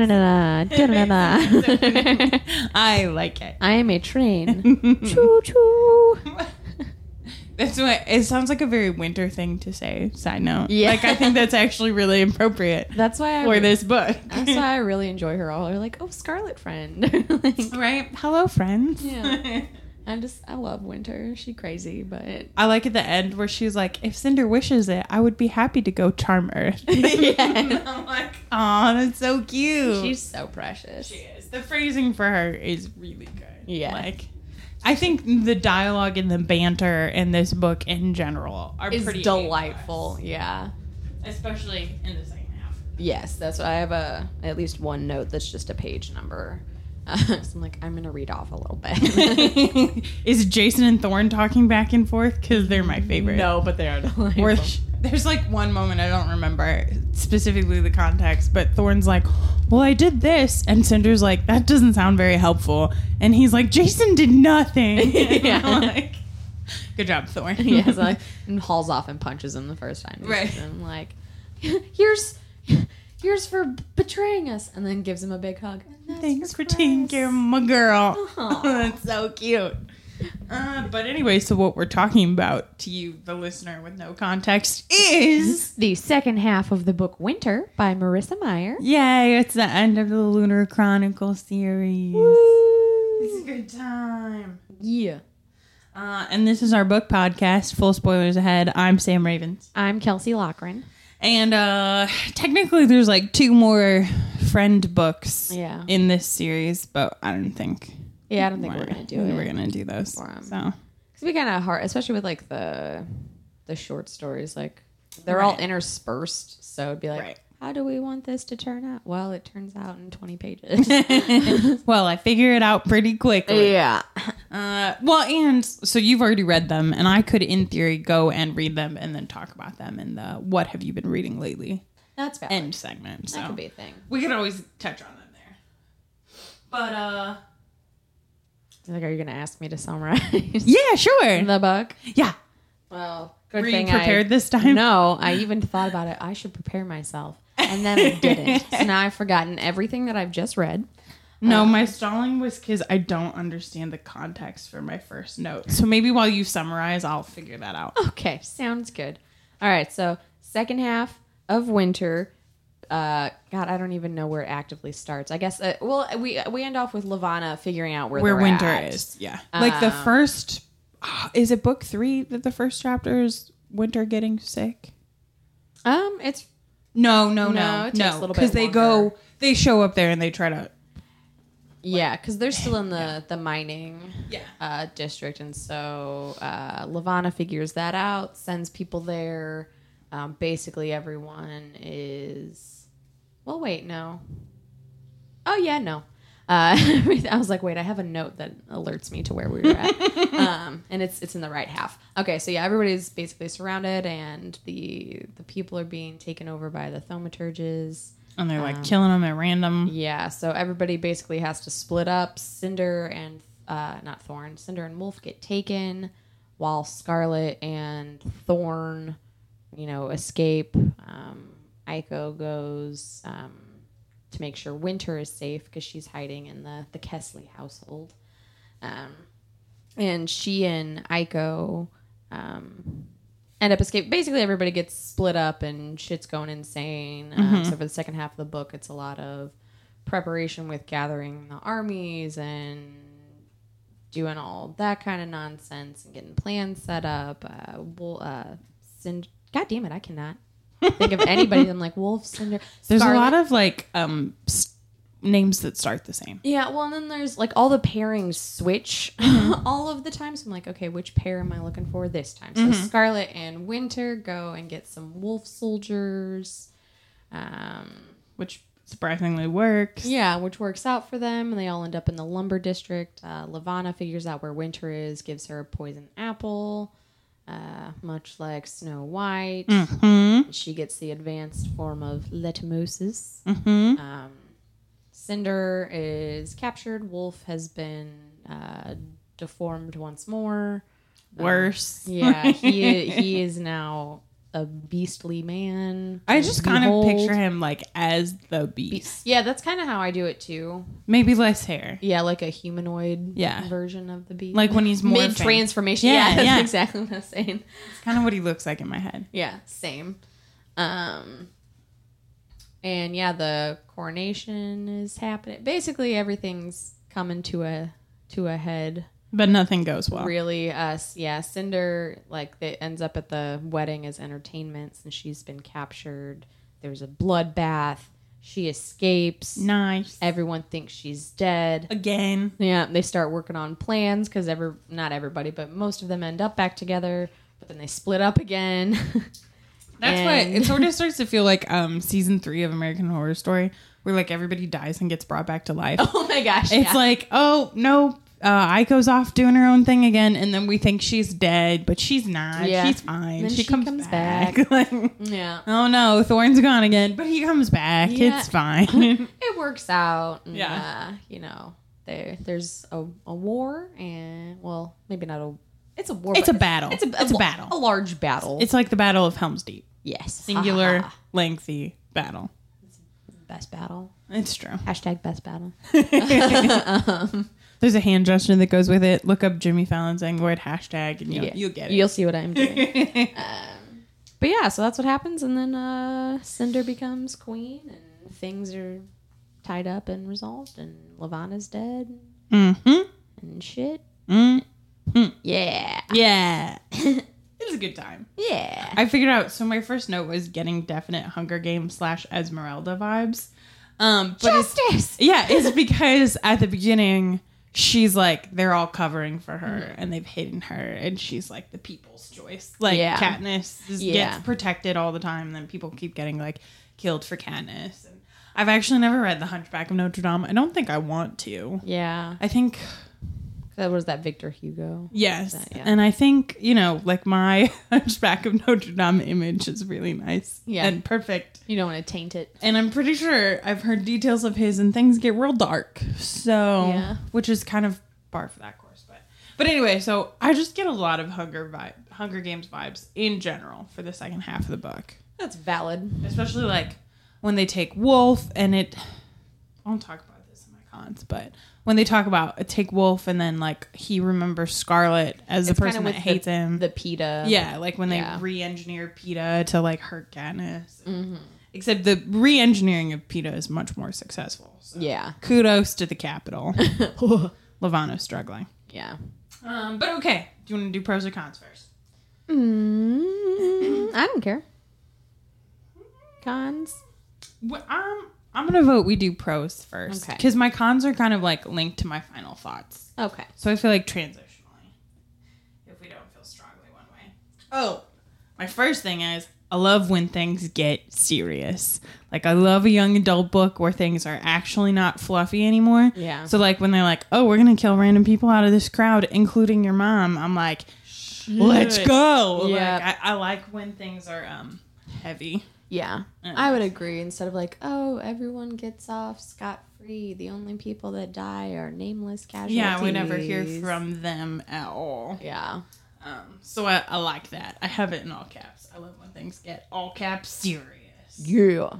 I like it. I am a train. choo choo. That's what it sounds like a very winter thing to say. Side note, Yeah. like I think that's actually really appropriate That's why I for this book. That's why I really enjoy her. All they're like, oh, Scarlet friend. like, right? Hello, friends. Yeah. I'm just, I love Winter. She crazy, but I like at the end where she's like, "If Cinder wishes it, I would be happy to go charm Earth." Yeah. I'm like, "Oh, that's so cute." she's so precious. she is. The phrasing for her is really good. Yeah. like I think the dialogue and the banter in this book in general are It's pretty delightful. Yeah. Especially in the second half. Yes, that's why I have a at least one note that's just a page number. Uh, so I'm like, I'm gonna read off a little bit. is Jacin and Thorn talking back and forth? Because they're my favorite. no, but they are delightful. There's like one moment I don't remember specifically the context, but Thorn's like, "Well, I did this," and Cinder's like, "That doesn't sound very helpful," and he's like, "Jacin did nothing." Yeah. I'm like, Good job, Thorn. yeah, so like, and hauls off and punches him the first time. he Right. sees him, like, here's here's for betraying us, and then gives him a big hug. Thanks for Chris. taking care of my girl. That's so cute. Uh, but anyway, so what we're talking about to you, the listener with no context, is The second half of the book Winter by Marissa Meyer. yay! It's the end of the Lunar Chronicle series. It's a good time. Yeah. Uh, and this is our book podcast. Full spoilers ahead. I'm Sam Ravens, I'm Kelsey Lochran. And uh, technically, there's like two more friend books Yeah. in this series, but I don't think Yeah, I don't think we're gonna do it. We're gonna do those. So Cause we kind of hard, especially with like the the short stories. Like they're all interspersed, so it'd be like, Right. How do we want this to turn out? Well, it turns out in twenty pages. well, I figure it out pretty quickly. yeah, Uh, well, and so you've already read them, and I could, in theory, go and read them and then talk about them in the "What have you been reading lately?" that's bad. end segment. So that could be a thing. we could always touch on them there. But uh, Like, are you gonna ask me to summarize yeah, sure, the book? yeah. Well, good Were you thing prepared I, this time? No, I even thought about it. I should prepare myself, and then I didn't. so now I've forgotten everything that I've just read. No, my stalling was because I don't understand the context for my first note. So maybe while you summarize, I'll figure that out. Okay, sounds good. All right, so second half of winter. Uh, God, I don't even know where it actively starts. I guess. Uh, well, we we end off with Levana figuring out where where winter at. is. Yeah. like the Um, first is it book 3 that the first chapter is winter getting sick? Um, it's No, no, No, no. cuz they go they show up there and they try to yeah, because they're still in the the mining Yeah. uh, district, and so uh, Levana figures that out, sends people there. Um, basically, everyone is. Well, wait, no. Oh yeah, no. Uh, I was like, wait, I have a note that alerts me to where we were at, um, and it's it's in the right half. Okay, so yeah, everybody's basically surrounded, and the the people are being taken over by the thaumaturges. and they're Um, like killing them at random. Yeah, so everybody basically has to split up. Cinder and uh, not Thorn, Cinder and Wolf get taken, while Scarlet and Thorn, you know, escape. Um, Aiko goes um, to make sure Winter is safe because she's hiding in the the Kesley household. Um, and she and Aiko um, end up escaping. Basically, everybody gets split up and shit's going insane. Um, so for the second half of the book, it's a lot of preparation with gathering the armies and doing all that kind of nonsense and getting plans set up. Uh, we'll, uh, Cind- God damn it, I cannot think of anybody. I'm like Wolf, Cinder. There's Scarlet. a lot of like um s- names that start the same. Yeah, well, and then there's like all the pairings switch all of the time. So I'm like, okay, which pair am I looking for this time? So Scarlet and Winter go and get some wolf soldiers. Um, Which surprisingly works. yeah, which works out for them, and they all end up in the lumber district. Uh, Levana figures out where Winter is, gives her a poison apple, uh, much like Snow White. Mm-hmm. She gets the advanced form of letumosis. Mm-hmm. Um, Cinder is captured. Wolf has been uh, deformed once more. Worse. Yeah, he he is now a beastly man. I just kind of picture him like as the beast. Yeah, that's kind of how I do it too. Maybe less hair. Yeah, like a humanoid Yeah. version of the beast. Like when he's morphing. mid transformation. Yeah, Yeah, that's yeah. exactly what I was saying. It's kind of what he looks like in my head. Yeah, same. Um, and yeah, the coronation is happening. Basically, everything's coming to a to a head. But nothing goes well. Really, us, yeah. Cinder like it ends up at the wedding as entertainment since she's been captured. There's a bloodbath. She escapes. Nice. Everyone thinks she's dead. Again. Yeah, they start working on plans because every not everybody, but most of them end up back together. But then they split up again. That's And- why it sort of starts to feel like um season three of American Horror Story, where like everybody dies and gets brought back to life. oh my gosh! it's yeah. like, oh no, uh, Aiko's off doing her own thing again, and then we think she's dead, but she's not. Yeah. She's fine. Then she, she comes, comes back. back. Like, yeah, oh no, Thorn's gone again, but he comes back. Yeah. It's fine. it works out. And, Yeah. uh, you know, there there's a, a war, and well, maybe not a. It's a war. It's a battle. It's a, It's a a battle. A large battle. it's like the Battle of Helm's Deep, yes, singular, lengthy battle. best battle. It's true. Hashtag best battle. There's a hand gesture that goes with it. Look up Jimmy Fallon's Angloid hashtag, and you'll, Yeah. you'll get it. You'll see what I'm doing. um, but yeah, so that's what happens, and then uh, Cinder becomes queen, and things are tied up and resolved, and Levana's dead, mm-hmm. and shit. Mm. Yeah, Yeah. it was a good time. yeah. I figured out. So my first note was getting definite Hunger Games slash Esmeralda vibes. Um, but it's, Justice. yeah, it's because at the beginning she's like they're all covering for her mm-hmm. and they've hidden her, and she's like the people's choice. Like Yeah. Katniss is, Yeah. gets protected all the time, and then people keep getting like killed for Katniss. And I've actually never read The Hunchback of Notre Dame. I don't think I want to. Yeah, I think that was that Victor Hugo. Yes. That- yeah. And I think, you know, like my Hunchback of Notre Dame image is really nice Yeah. and perfect. You don't want to taint it. And I'm pretty sure I've heard details of his and things get real dark. So, Yeah. which is kind of bar for that course. But, but anyway, so I just get a lot of Hunger vibe, Hunger Games vibes in general for the second half of the book. That's valid. Especially like when they take Wolf and it, I won't talk about this in my cons, but when they talk about take Wolf and then like he remembers Scarlet as the It's person that hates the, him. The Peeta. yeah, like when they Yeah. re-engineer Peeta to like hurt Katniss. Mm-hmm. Except the re-engineering of Peeta is much more successful. So Yeah. kudos to the Capitol. Levana's struggling. Yeah. Um, but okay, do you want to do pros or cons first? Mm, I don't care. Cons. Well, um, I'm gonna vote we do pros first Okay. because my cons are kind of like linked to my final thoughts. Okay. So I feel like transitionally, if we don't feel strongly one way. Oh, my first thing is I love when things get serious. Like I love a young adult book where things are actually not fluffy anymore. Yeah. So like when they're like, "Oh, we're gonna kill random people out of this crowd, including your mom," I'm like, "Let's go!" Yeah. Like I, I like when things are um heavy. Yeah, I would agree. Instead of like, oh, everyone gets off scot free. The only people that die are nameless casualties. Yeah, we never hear from them at all. Yeah, Um, so I, I like that. I have it in all caps. I love when things get all caps serious. yeah.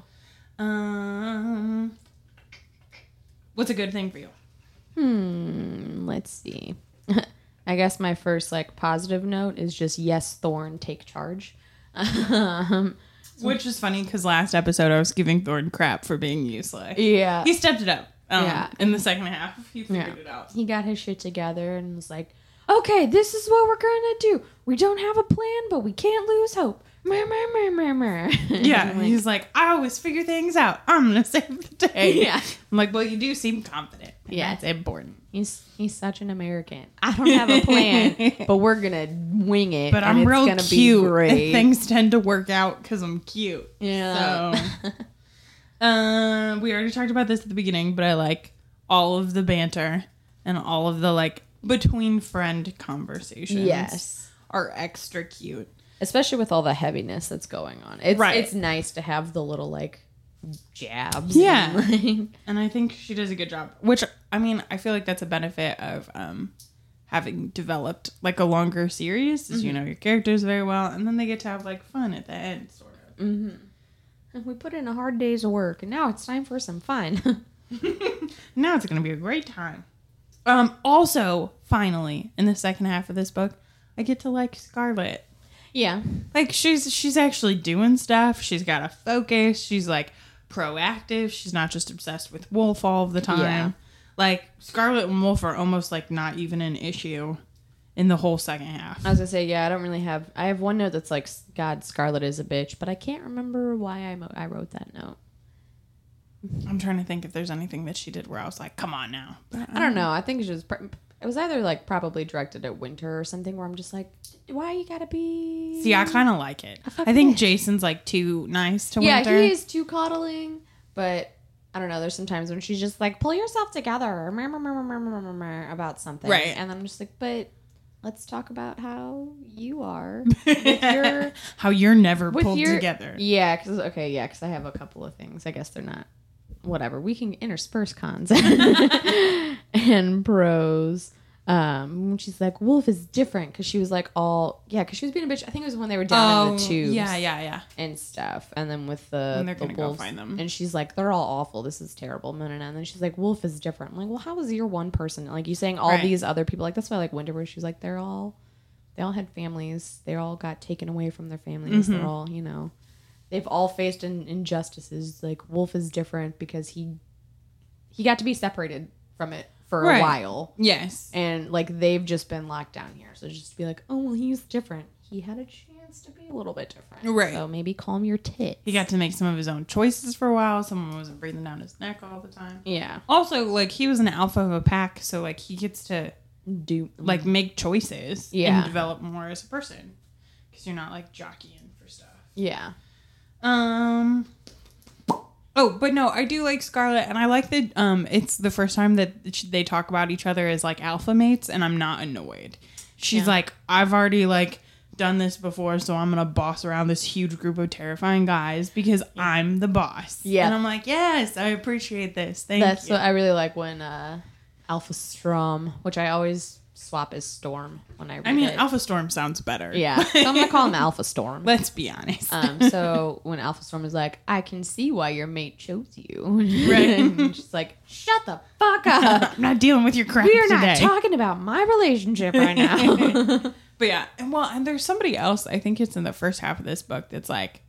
Um, what's a good thing for you? Hmm. Let's see. I guess my first like positive note is just yes, Thorn, take charge. um, Which is funny because last episode I was giving Thorn crap for being useless. yeah, He stepped it up. Um, Yeah. In the second half, he figured Yeah. it out. he got his shit together and was like, okay, this is what we're gonna do. We don't have a plan, but we can't lose hope. Mer, mer, mer, mer. Yeah, like, he's like, I always figure things out. I'm gonna save the day. Yeah. I'm like, well, you do seem confident. Yeah. that's important. He's he's such an American. I don't have a plan, but we're gonna wing it. But and I'm it's real gonna cute. Things tend to work out because I'm cute. Yeah. So, um, we already talked about this at the beginning, but I like all of the banter and all of the like between friend conversations. Yes. are extra cute. Especially with all the heaviness that's going on. It's Right. it's nice to have the little like jabs. Yeah. and, like- And I think she does a good job. Which I mean, I feel like that's a benefit of um having developed like a longer series is you Mm-hmm. know your characters very well and then they get to have like fun at the end sort of Mm-hmm. And we put in a hard day's work, and now it's time for some fun. now it's gonna be a great time um also finally in the second half of this book i get to like scarlet yeah. like she's she's actually doing stuff she's got a focus she's like proactive she's not just obsessed with wolf all of the time Yeah. like scarlet and wolf are almost like not even an issue in the whole second half As I was gonna say, yeah, I don't really have. I have one note that's like, God, Scarlet is a bitch, but I can't remember why I, mo- I wrote that note. i'm trying to think if there's anything that she did where i was like come on now but I don't know. I think it was pr- it was either like probably directed at Winter or something where I'm just like, why you gotta be? see i kind of like it i think bitch. jacin's like too nice to yeah, winter Yeah, he is too coddling, but I don't know. There's some times when she's just like, pull yourself together about something, Right. And I'm just like, but let's talk about how you are with your how you're never pulled your together Yeah, because okay, yeah, because I have a couple of things. I guess they're not whatever. We can intersperse cons and pros. Um, she's like, Wolf is different because she was like all yeah, because she was being a bitch. I think it was when they were down in the tubes, Oh, yeah yeah yeah and stuff. And then with the When they're the gonna go find them. and she's like, they're all awful. This is terrible. No, no, no. And then she's like, Wolf is different. I'm like, well, how is your one person like you saying all Right. these other people? Like that's why I like Winter, where she's like, they're all they all had families. They all got taken away from their families. Mm-hmm. They're all, you know, they've all faced in, injustices. Like Wolf is different because he he got to be separated from it for Right. a while, yes and like they've just been locked down here. So just be like, oh well, he's different. He had a chance to be a little bit different, Right. So maybe calm your tits. he got to make some of his own choices for a while someone wasn't breathing down his neck all the time yeah, also like he was an alpha of a pack so like he gets to do like mm. make choices Yeah. and develop more as a person because you're not like jockeying for stuff yeah, um oh but no i do like scarlet and i like that um it's the first time that they talk about each other as like alpha mates and i'm not annoyed she's Yeah. like i've already like done this before so i'm gonna boss around this huge group of terrifying guys because i'm the boss Yeah. and i'm like yes i appreciate this thank you. that's you what I really like when uh Alpha Strom, which I always swap as Storm when I read i mean it. alpha storm sounds better Yeah, so I'm gonna call him Alpha Storm. let's be honest Um, so when Alpha Storm is like, I can see why your mate chose you. Right. and she's like, shut the fuck up. i'm not dealing with your crap We're today not talking about my relationship right now. But yeah, and well, and there's somebody else. I think it's in the first half of this book that's like,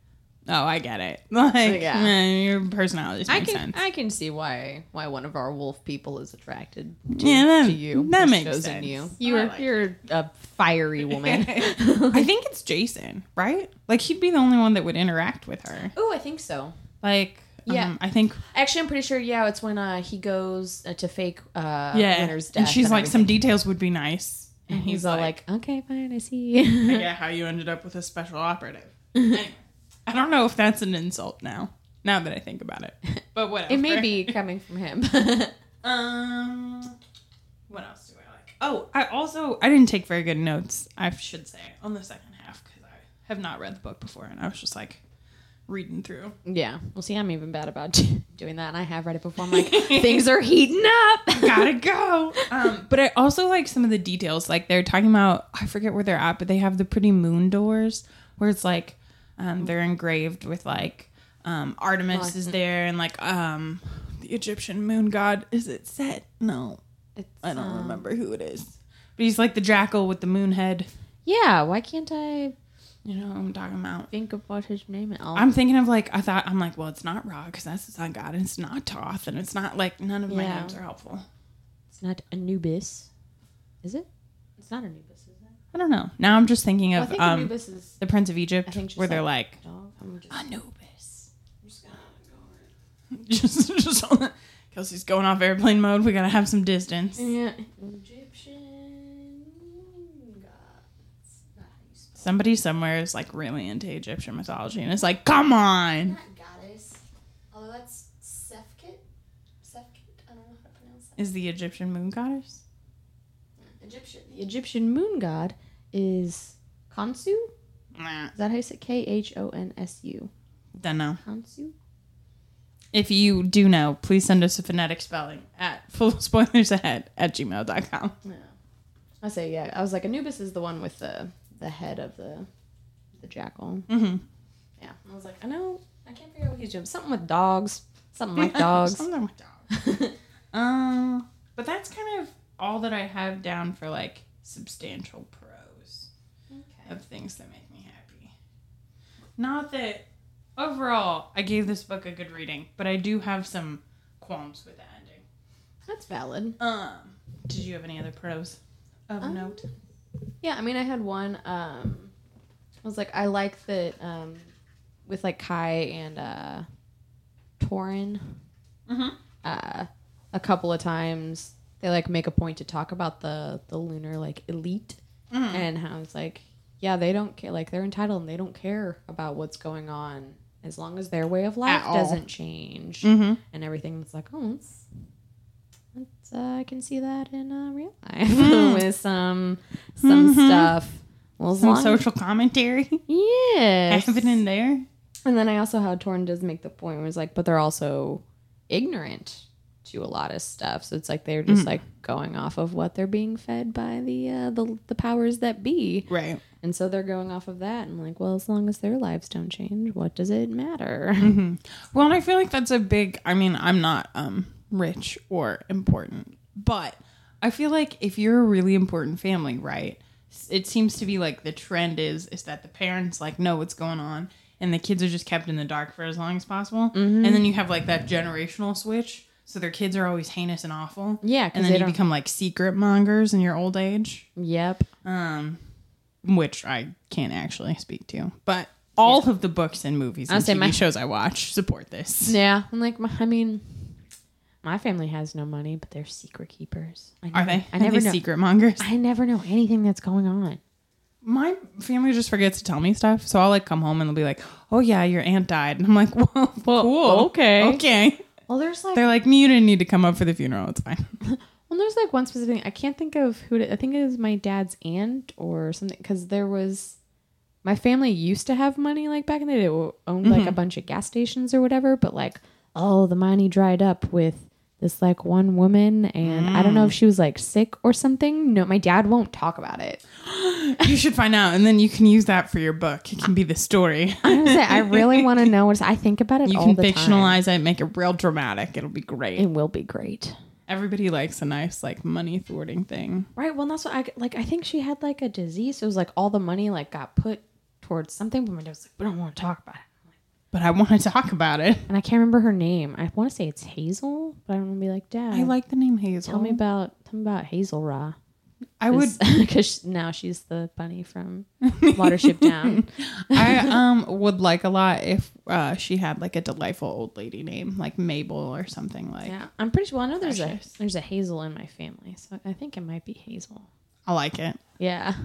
"Oh, I get it. Like, Yeah. eh, your personalities I make can sense." I can see why why one of our wolf people is attracted to, Yeah, that- to you. that makes chosen sense. You. You're like you're a fiery woman. I think it's Jacin, right? Like he'd be the only one that would interact with her. oh, I think so. Like, Yeah. um, I think Actually, I'm pretty sure. Yeah, it's when uh, he goes uh, to fake uh, yeah. Winter's death. and she's like, "Some everything. details would be nice," And he's, all like, "Okay, fine, I see." "I get how you ended up with a special operative." anyway, I don't know if that's an insult now. Now that I think about it, but whatever. it may be coming from him. Um, what else do I like? Oh, I also I didn't take very good notes. I should say on the second half because I have not read the book before, and I was just like reading through. yeah, well, see, I'm even bad about doing that, and I have read it before. I'm like, things are heating up. Gotta go. Um, but I also like some of the details. Like they're talking about I forget where they're at, but they have the pretty moon doors where it's like um, they're engraved with like um, Artemis is there and like um, the Egyptian moon god. Is it Set? No, It's, I don't um, remember who it is. But he's like the jackal with the moon head. Yeah, why can't I You know what I'm talking about. think of what his name is? I'm thinking of like I thought I'm like well it's not Ra because that's the sun god and it's not Toth and it's not like none of my Yeah. names are helpful. it's not Anubis, is it? It's not Anubis? I don't know. Now I'm just thinking of think um Anubis is the Prince of Egypt I think just where they're like- like. I'm just, Anubis. just just on- Kelsey's going off airplane mode. We gotta have some distance. yeah, Egyptian gods. Not how you spell Somebody somewhere is like really into Egyptian mythology and it's like, come on. Not goddess. Although that's Sefkit. Sefkit. I don't know how to pronounce that. Is the Egyptian moon goddess? Egyptian. The Egyptian moon god is. Nah, Is that how you say K H O N S U? don't know. Khonsu. If you do know, please send us a phonetic spelling at full spoilers ahead at gmail.com. Yeah. I say yeah. I was like Anubis is the one with the the head of the the jackal. Mm-hmm. Yeah. I was like, I know. I can't figure out what he's doing. Something with dogs. Something like dogs. Something with dogs. um, but that's kind of all that I have down for like substantial of things that make me happy. Not that overall I gave this book a good reading, but I do have some qualms with the ending. That's valid. Um, did you have any other pros of Um, note? Yeah, I mean, I had one. Um, I was like, I like that um, with like Kai and uh, Torin. Mm-hmm. Uh, a couple of times they like make a point to talk about the the lunar like elite Mm-hmm. and how it's like, yeah, they don't care. Like they're entitled and they don't care about what's going on as long as their way of life doesn't change Mm-hmm. and everything. It's like, oh, it's, it's, uh, I can see that in uh, real life Mm. with some some Mhm. stuff. Well, Some social commentary yes. happening there. And then I also how Torin does make the point where it's like, but they're also ignorant to a lot of stuff. So it's like they're just Mhm. like going off of what they're being fed by the uh, the the powers that be, Right. and so they're going off of that. And like, well, as long as their lives don't change, what does it matter? hmm Well, and I feel like that's a big. I mean, I'm not um rich or important, but I feel like if you're a really important family, right? It seems to be like the trend is is that the parents like know what's going on, and the kids are just kept in the dark for as long as possible, and then you have like that generational switch. So their kids are always heinous and awful. Yeah, and then they you don't- become like secret mongers in your old age, yep. um, which I can't actually speak to. But all of the books and movies I'll and say TV my- shows I watch support this. Yeah, I'm like, my, I mean, my family has no money, but they're secret keepers. I Are never- they? I Are never they know. secret mongers? I never know anything that's going on. My family just forgets to tell me stuff, so I'll like come home and they'll be like, "Oh yeah, your aunt died," and I'm like, "Well, cool, okay. okay." Well, there's like They're like, "You didn't need to come up for the funeral. It's fine." Well, there's like one specific. Thing. I can't think of who. It, I think it was my dad's aunt or something. Because there was, my family used to have money like back in the day. They owned like a mm-hmm. bunch of gas stations or whatever. But like, oh, the money dried up with this like one woman, and I don't know if mm. she was like sick or something. No, my dad won't talk about it. you should find out, and then you can use that for your book. It can be the story. Like, I really want to know what I think about it. You all can the time. fictionalize it, make it real dramatic. It'll be great. It will be great. Everybody likes a nice like money thwarting thing. Right. Well, that's what I like. I think she had like a disease. So it was like all the money like got put towards something. But my dad was like, we don't want to talk about it. But I want to talk about it. And I can't remember her name. I want to say it's Hazel, but I don't want to be like, Dad. I like the name Hazel. Tell me about tell me about Hazel Ra. I would. because now she's the bunny from Watership Down. I um would like a lot if uh, she had like a delightful old lady name, like Mabel or something like. Yeah, I'm pretty sure. Well, I know there's Precious. a there's a Hazel in my family, so I think it might be Hazel. I like it. Yeah,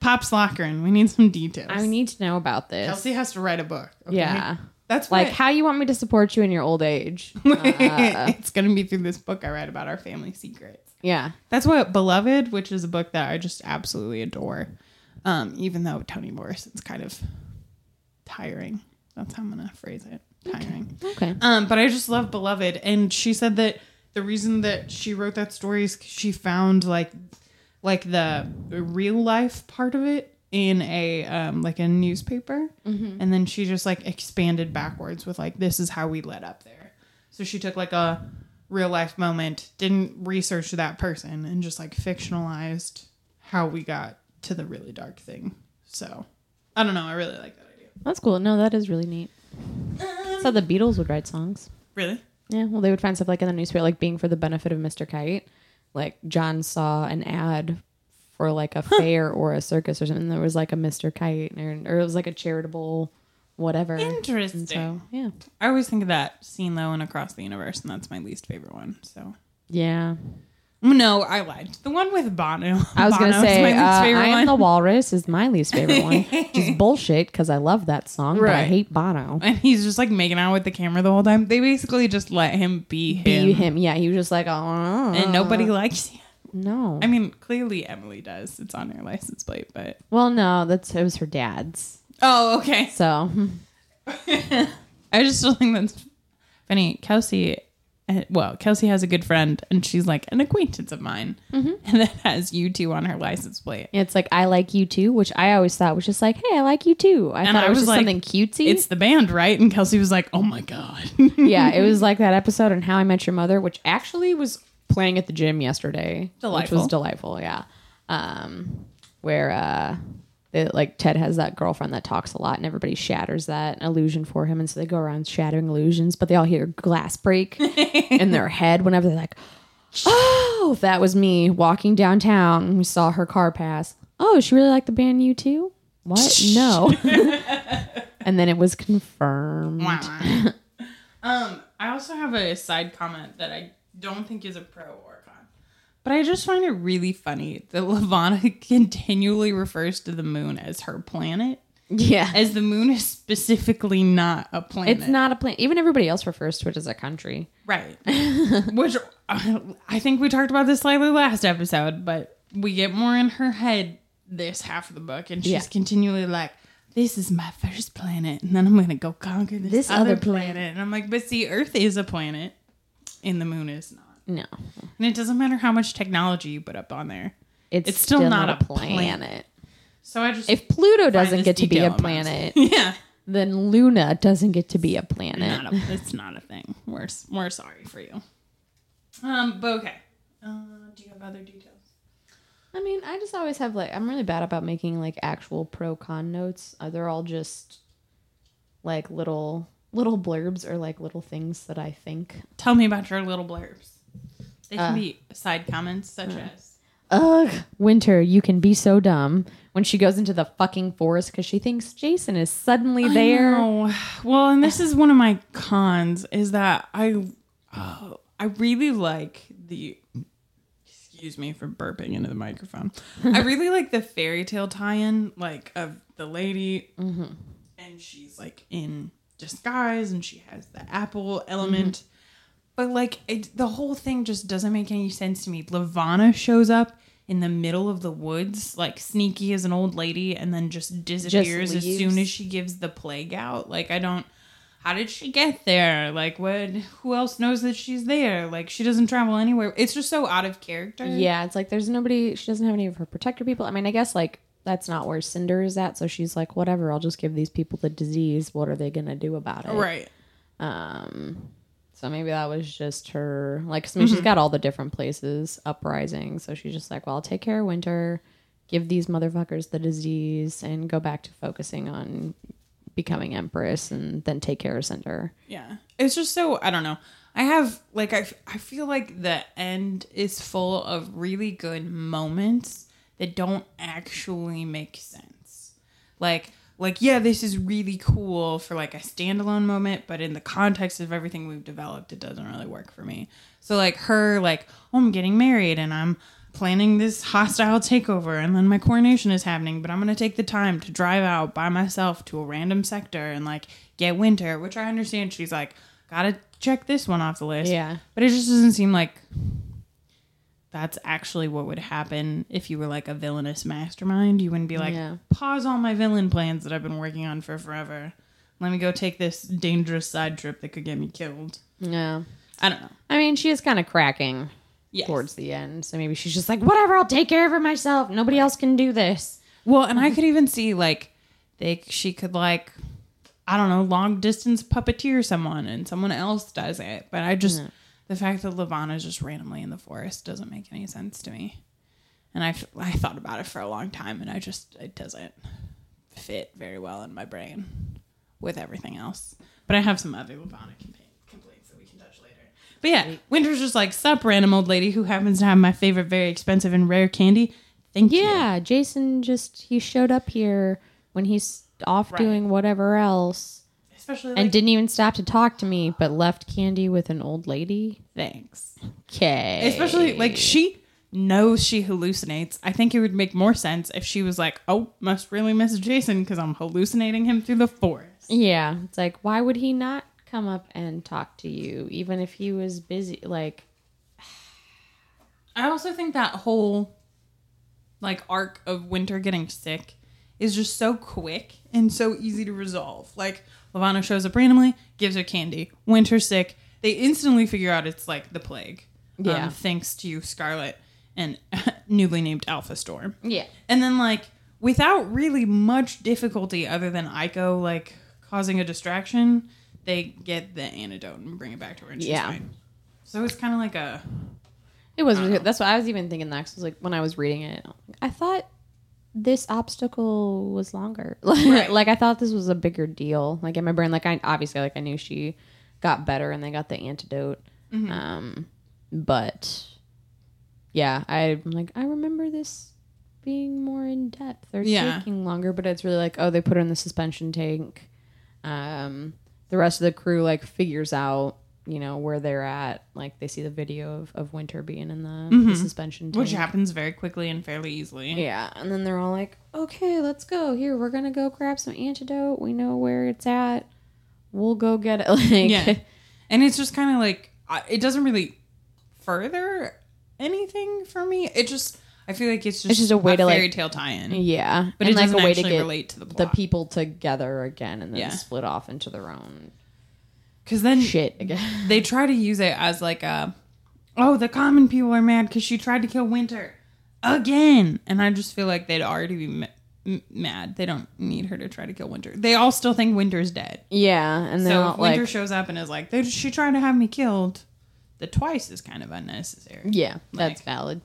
Pops Lockern. We need some details. I need to know about this. Kelsey has to write a book. okay? Yeah, that's like what, how you want me to support you in your old age. Uh, it's gonna be through this book I write about our family secrets. yeah, That's what Beloved, which is a book that I just absolutely adore. Um, even though Toni Morrison's kind of tiring. That's how I'm gonna phrase it. Tiring. okay. Um, but I just love Beloved, and she said that the reason that she wrote that story is she found like like the real life part of it in a um like a newspaper, and then she just like expanded backwards with like this is how we led up there. So she took like a real life moment, didn't research that person, and just like fictionalized how we got to the really dark thing. So I don't know. I really like that idea. That's cool. No, that is really neat. So the Beatles would write songs. Really? Yeah, well, they would find stuff like in the newspaper, like being for the benefit of Mr. Kite. Like John saw an ad for like a fair or a circus or something. There was like a Mr. Kite, or, or it was like a charitable whatever. Interesting. And so yeah, I always think of that scene though in Across the Universe, and that's my least favorite one. So yeah. no, I lied. The one with Bono. I was gonna say, my least uh, "I am one. the Walrus" is my least favorite one. Just bullshit because I love that song, but I hate Bono. and he's just like making out with the camera the whole time. They basically just let him be him, Be him, yeah. He was just like, oh, and nobody likes him. No, I mean, clearly Emily does. It's on her license plate, but well, no, that's it was her dad's. oh, okay. So I just don't think that's funny. Kelsey and, well, Kelsey has a good friend, and she's like an acquaintance of mine, Mm-hmm. and that has you two on her license plate. It's like I like you too, which I always thought was just like, hey, I like you too. I And thought I it was, was just like, something cutesy. It's the band, right? And Kelsey was like, "Oh my god." yeah, it was like that episode on How I Met Your Mother, which actually was playing at the gym yesterday, which was delightful. Yeah, um, where uh, it, like Ted has that girlfriend that talks a lot, and everybody shatters that illusion for him, and so they go around shattering illusions, but they all hear glass break in their head whenever they're like, "Oh, that was me walking downtown. We saw her car pass. Oh, she really liked the band U two. What? No." and then it was confirmed. um, I also have a side comment that I don't think is a pro or con, but I just find it really funny that Levana continually refers to the moon as her planet, Yeah. as the moon is specifically not a planet. It's not a planet. Even everybody else refers to it as a country. right. Which uh, I think we talked about this slightly last episode, but we get more in her head this half of the book, and she's Yeah. continually like. This is my first planet, and then I'm gonna go conquer this, This other other planet. planet. And I'm like, but see, Earth is a planet, and the moon is not. No. And it doesn't matter how much technology you put up on there. It's, It's still still, not not, a a planet. So I just If Pluto doesn't get to be a planet, yeah, then Luna doesn't get to be a planet. not a, it's not a thing. We're we're sorry for you. Um, but okay. Uh, do you have other details? I mean, I just always have like I'm really bad about making like actual pro con notes. Uh, they're all just like little little blurbs are like little things that I think. Tell me about your little blurbs. They can Uh, be side comments such as Ugh, Winter, you can be so dumb when she goes into the fucking forest because she thinks Jacin is suddenly there. No. Well, and this is one of my cons is that I oh, I really like the excuse me for burping into the microphone. I really like the fairy tale tie-in like of the lady and she's like in disguise and she has the apple element. Mm-hmm. But like it, the whole thing just doesn't make any sense to me. Levana shows up in the middle of the woods, like sneaky as an old lady, and then just disappears as soon as she gives the plague out. Like I don't. How did she get there? Like what? Who else knows that she's there? Like she doesn't travel anywhere. It's just so out of character. Yeah, it's like there's nobody. She doesn't have any of her protector people. I mean, I guess like that's not where Cinder is at. So she's like, whatever. I'll just give these people the disease. What are they gonna do about it? Right. Um. So maybe that was just her. Like, I mean, she's got all the different places uprising. So she's just like, well, I'll take care of Winter, give these motherfuckers the disease, and go back to focusing on becoming Empress, and then take care of Cinder. Yeah. It's just so I don't know. I have like I, f- I feel like the end is full of really good moments that don't actually make sense. Like like yeah, this is really cool for like a standalone moment, but in the context of everything we've developed, it doesn't really work for me. So like her like, "Oh, I'm getting married and I'm planning this hostile takeover and then my coronation is happening, but I'm going to take the time to drive out by myself to a random sector and like get winter, which I understand she's like, got to check this one off the list. Yeah. But it just doesn't seem like that's actually what would happen if you were like a villainous mastermind. You wouldn't be like, Yeah. pause all my villain plans that I've been working on for forever. Let me go take this dangerous side trip that could get me killed. Yeah. I don't know. I mean, she is kind of cracking Yes. towards the end. So maybe she's just like, whatever, I'll take care of it myself. Nobody else can do this. Well, and I could even see like they she could like I don't know long distance puppeteer someone and someone else does it. But I just the fact that Levana's just randomly in the forest doesn't make any sense to me. And I I thought about it for a long time and I just it doesn't fit very well in my brain with everything else. But I have some other Levana compa- complaints that we can touch later. But yeah, Winter's just like sup random old lady who happens to have my favorite very expensive and rare candy. Thank you. Yeah, Jacin just he showed up here when he's off Right. doing whatever else Especially like, and didn't even stop to talk to me, but left candy with an old lady. thanks. Okay. Especially like she knows she hallucinates. I think it would make more sense if she was like, "Oh, must really miss Jacin because I'm hallucinating him through the forest." Yeah, it's like why would he not come up and talk to you even if he was busy like I also think that whole like arc of Winter getting sick is just so quick and so easy to resolve. Like Levana shows up randomly, gives her candy. Winter's sick, they instantly figure out it's like the plague. um, Yeah. thanks to Scarlet and newly named Alpha Storm. Yeah. And then like without really much difficulty other than Iko like causing a distraction, they get the antidote and bring it back to her and she's Yeah. fine. So it's kind of like a It was. That's what I was even thinking. next was like when I was reading it, I thought this obstacle was longer. Like, Right. like I thought this was a bigger deal. Like in my brain, like I obviously like I knew she got better and they got the antidote. Mm-hmm. Um, but yeah, I'm like I remember this being more in depth or Yeah. taking longer. But it's really like oh, they put her in the suspension tank. Um, the rest of the crew like figures out you know where they're at. Like they see the video of, of Winter being in the, the suspension tank. Mm-hmm. which happens very quickly and fairly easily. Yeah, and then they're all like, "Okay, let's go. Here, we're gonna go grab some antidote. We know where it's at. We'll go get it." Like, Yeah. And it's just kind of like it doesn't really further anything for me. It just I feel like it's just, it's just a way to, like- fairy tale tie-in. yeah, But and it doesn't like a way actually to get relate to the the people together again, and then Yeah. split off into their own Because then shit again. they try to use it as like a oh the common people are mad because she tried to kill winter again. And i just feel like they'd already be ma- m- mad. They don't need her to try to kill winter. They all still think winter's dead. Yeah, and then so if winter like, shows up and is like they, she tried to have me killed the twice is kind of unnecessary. Yeah, that's like- valid.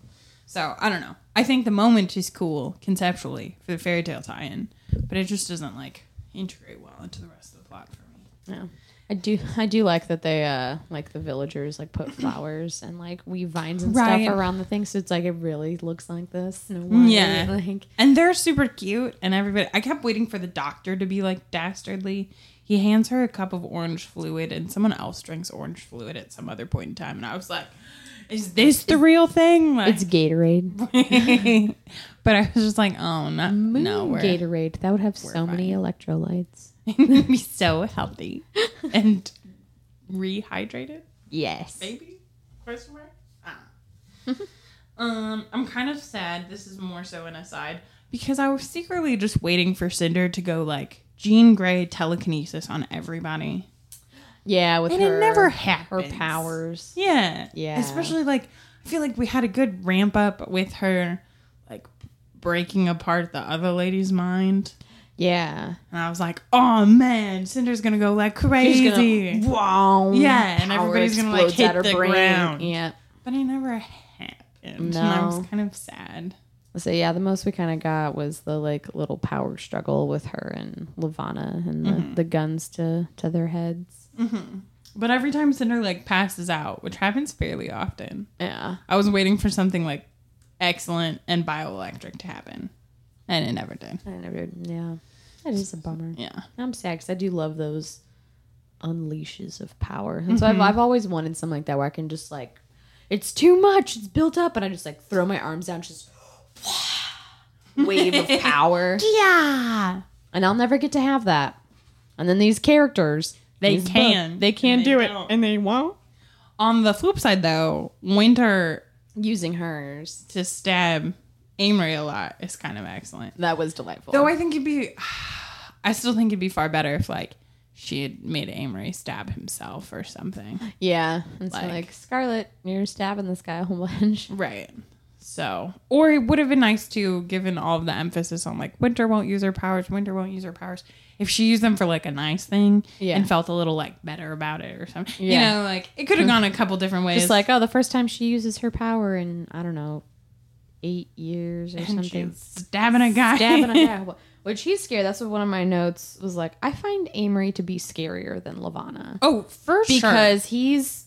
so i don't know. I think the moment is cool conceptually for the fairy tale tie-in but it just doesn't like integrate well into the rest of the plot for me. Yeah. I do I do like that they uh like the villagers like put flowers and like weave vines and Right. stuff around the thing so it's like it really looks like this. No. Yeah. Like And they're super cute, and everybody. I kept waiting for the doctor to be like dastardly. He hands her a cup of orange fluid, and someone else drinks orange fluid at some other point in time. And I was like, "Is this the real thing?" Like, it's Gatorade. but I was just like, "Oh no, no, Moon Gatorade. That would have so we're many electrolytes. be so healthy and rehydrated." Yes. Maybe? Question mark? Ah. um, I'm kind of sad. This is more so an aside because I was secretly just waiting for Cinder to go like Jean Grey telekinesis on everybody, Yeah, with and her it never happens. her powers. Yeah, Yeah. Especially like I feel like we had a good ramp up with her, like breaking apart the other lady's mind. Yeah. And I was like, oh man, Cinder's gonna go like crazy. wow. Yeah, and everybody's gonna, like, hit the brain. ground. Yeah. But it never happened. And I was kind of sad. So yeah, the most we kind of got was the like little power struggle with her and Levana and the, Mm-hmm. the guns to to their heads. But every time Cinder like passes out, which happens fairly often, Yeah. I was waiting for something like excellent and bioelectric to happen. And it never did. I never. Did. Yeah. That is a bummer. Yeah. I'm sad because I do love those unleashes of power, and so Mm-hmm. I've, I've always wanted something like that where I can just like, it's too much, it's built up, and I just like throw my arms down, just wave of power, Yeah. and I'll never get to have that. And then these characters, They these can. book- they can't they do it, don't. and they won't. On the flip side though, Winter Using hers, to stab Aimery a lot is kind of excellent. that was delightful. Though I think it'd be I still think it'd be far better if like she had made Aimery stab himself or something. yeah, and so Like- like Scarlet, you're stabbing this guy a whole bunch. Right. So, or it would have been nice to, given all of the emphasis on like Winter won't use her powers, Winter won't use her powers, if she used them for like a nice thing Yeah. and felt a little like better about it or something. yeah. You know, like it could have gone a couple different ways. Just like, oh, the first time she uses her power and I don't know, eight years or and something. she's stabbing a guy. Stabbing a guy. Which he's scared. That's what one of my notes was like. I find Aimery to be scarier than Levana oh, for sure. because he's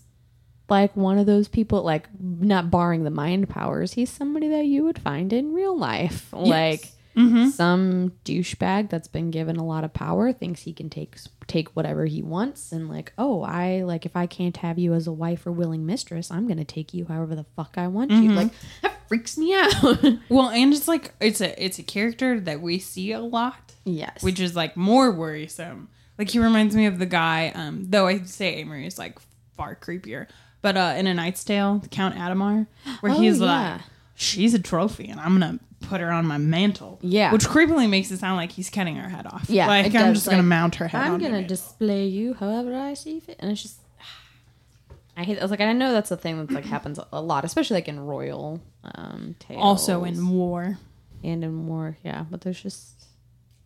like one of those people. Like not barring the mind powers, he's somebody that you would find in real life. Like Mm-hmm. some douchebag that's been given a lot of power thinks he can take take whatever he wants and like oh I like if I can't have you as a wife or willing mistress I'm gonna take you however the fuck I want Mm-hmm. you like that freaks me out well, and it's like it's a it's a character that we see a lot. yes which is like more worrisome. Like he reminds me of the guy, um, though I'd say Aimery is like far creepier. But uh, in A Knight's Tale, Count Adhemar, where Oh, he's yeah. like, "She's a trophy, and I'm gonna put her on my mantle." Yeah. which creepily makes it sound like he's cutting her head off. Yeah, like it I'm does, just gonna mount her head. I'm gonna display you however I see fit and it's just I hate. I was like, I know that's a thing that like happens a lot, especially like in royal um tales. Also in war. and in war, yeah. But there's just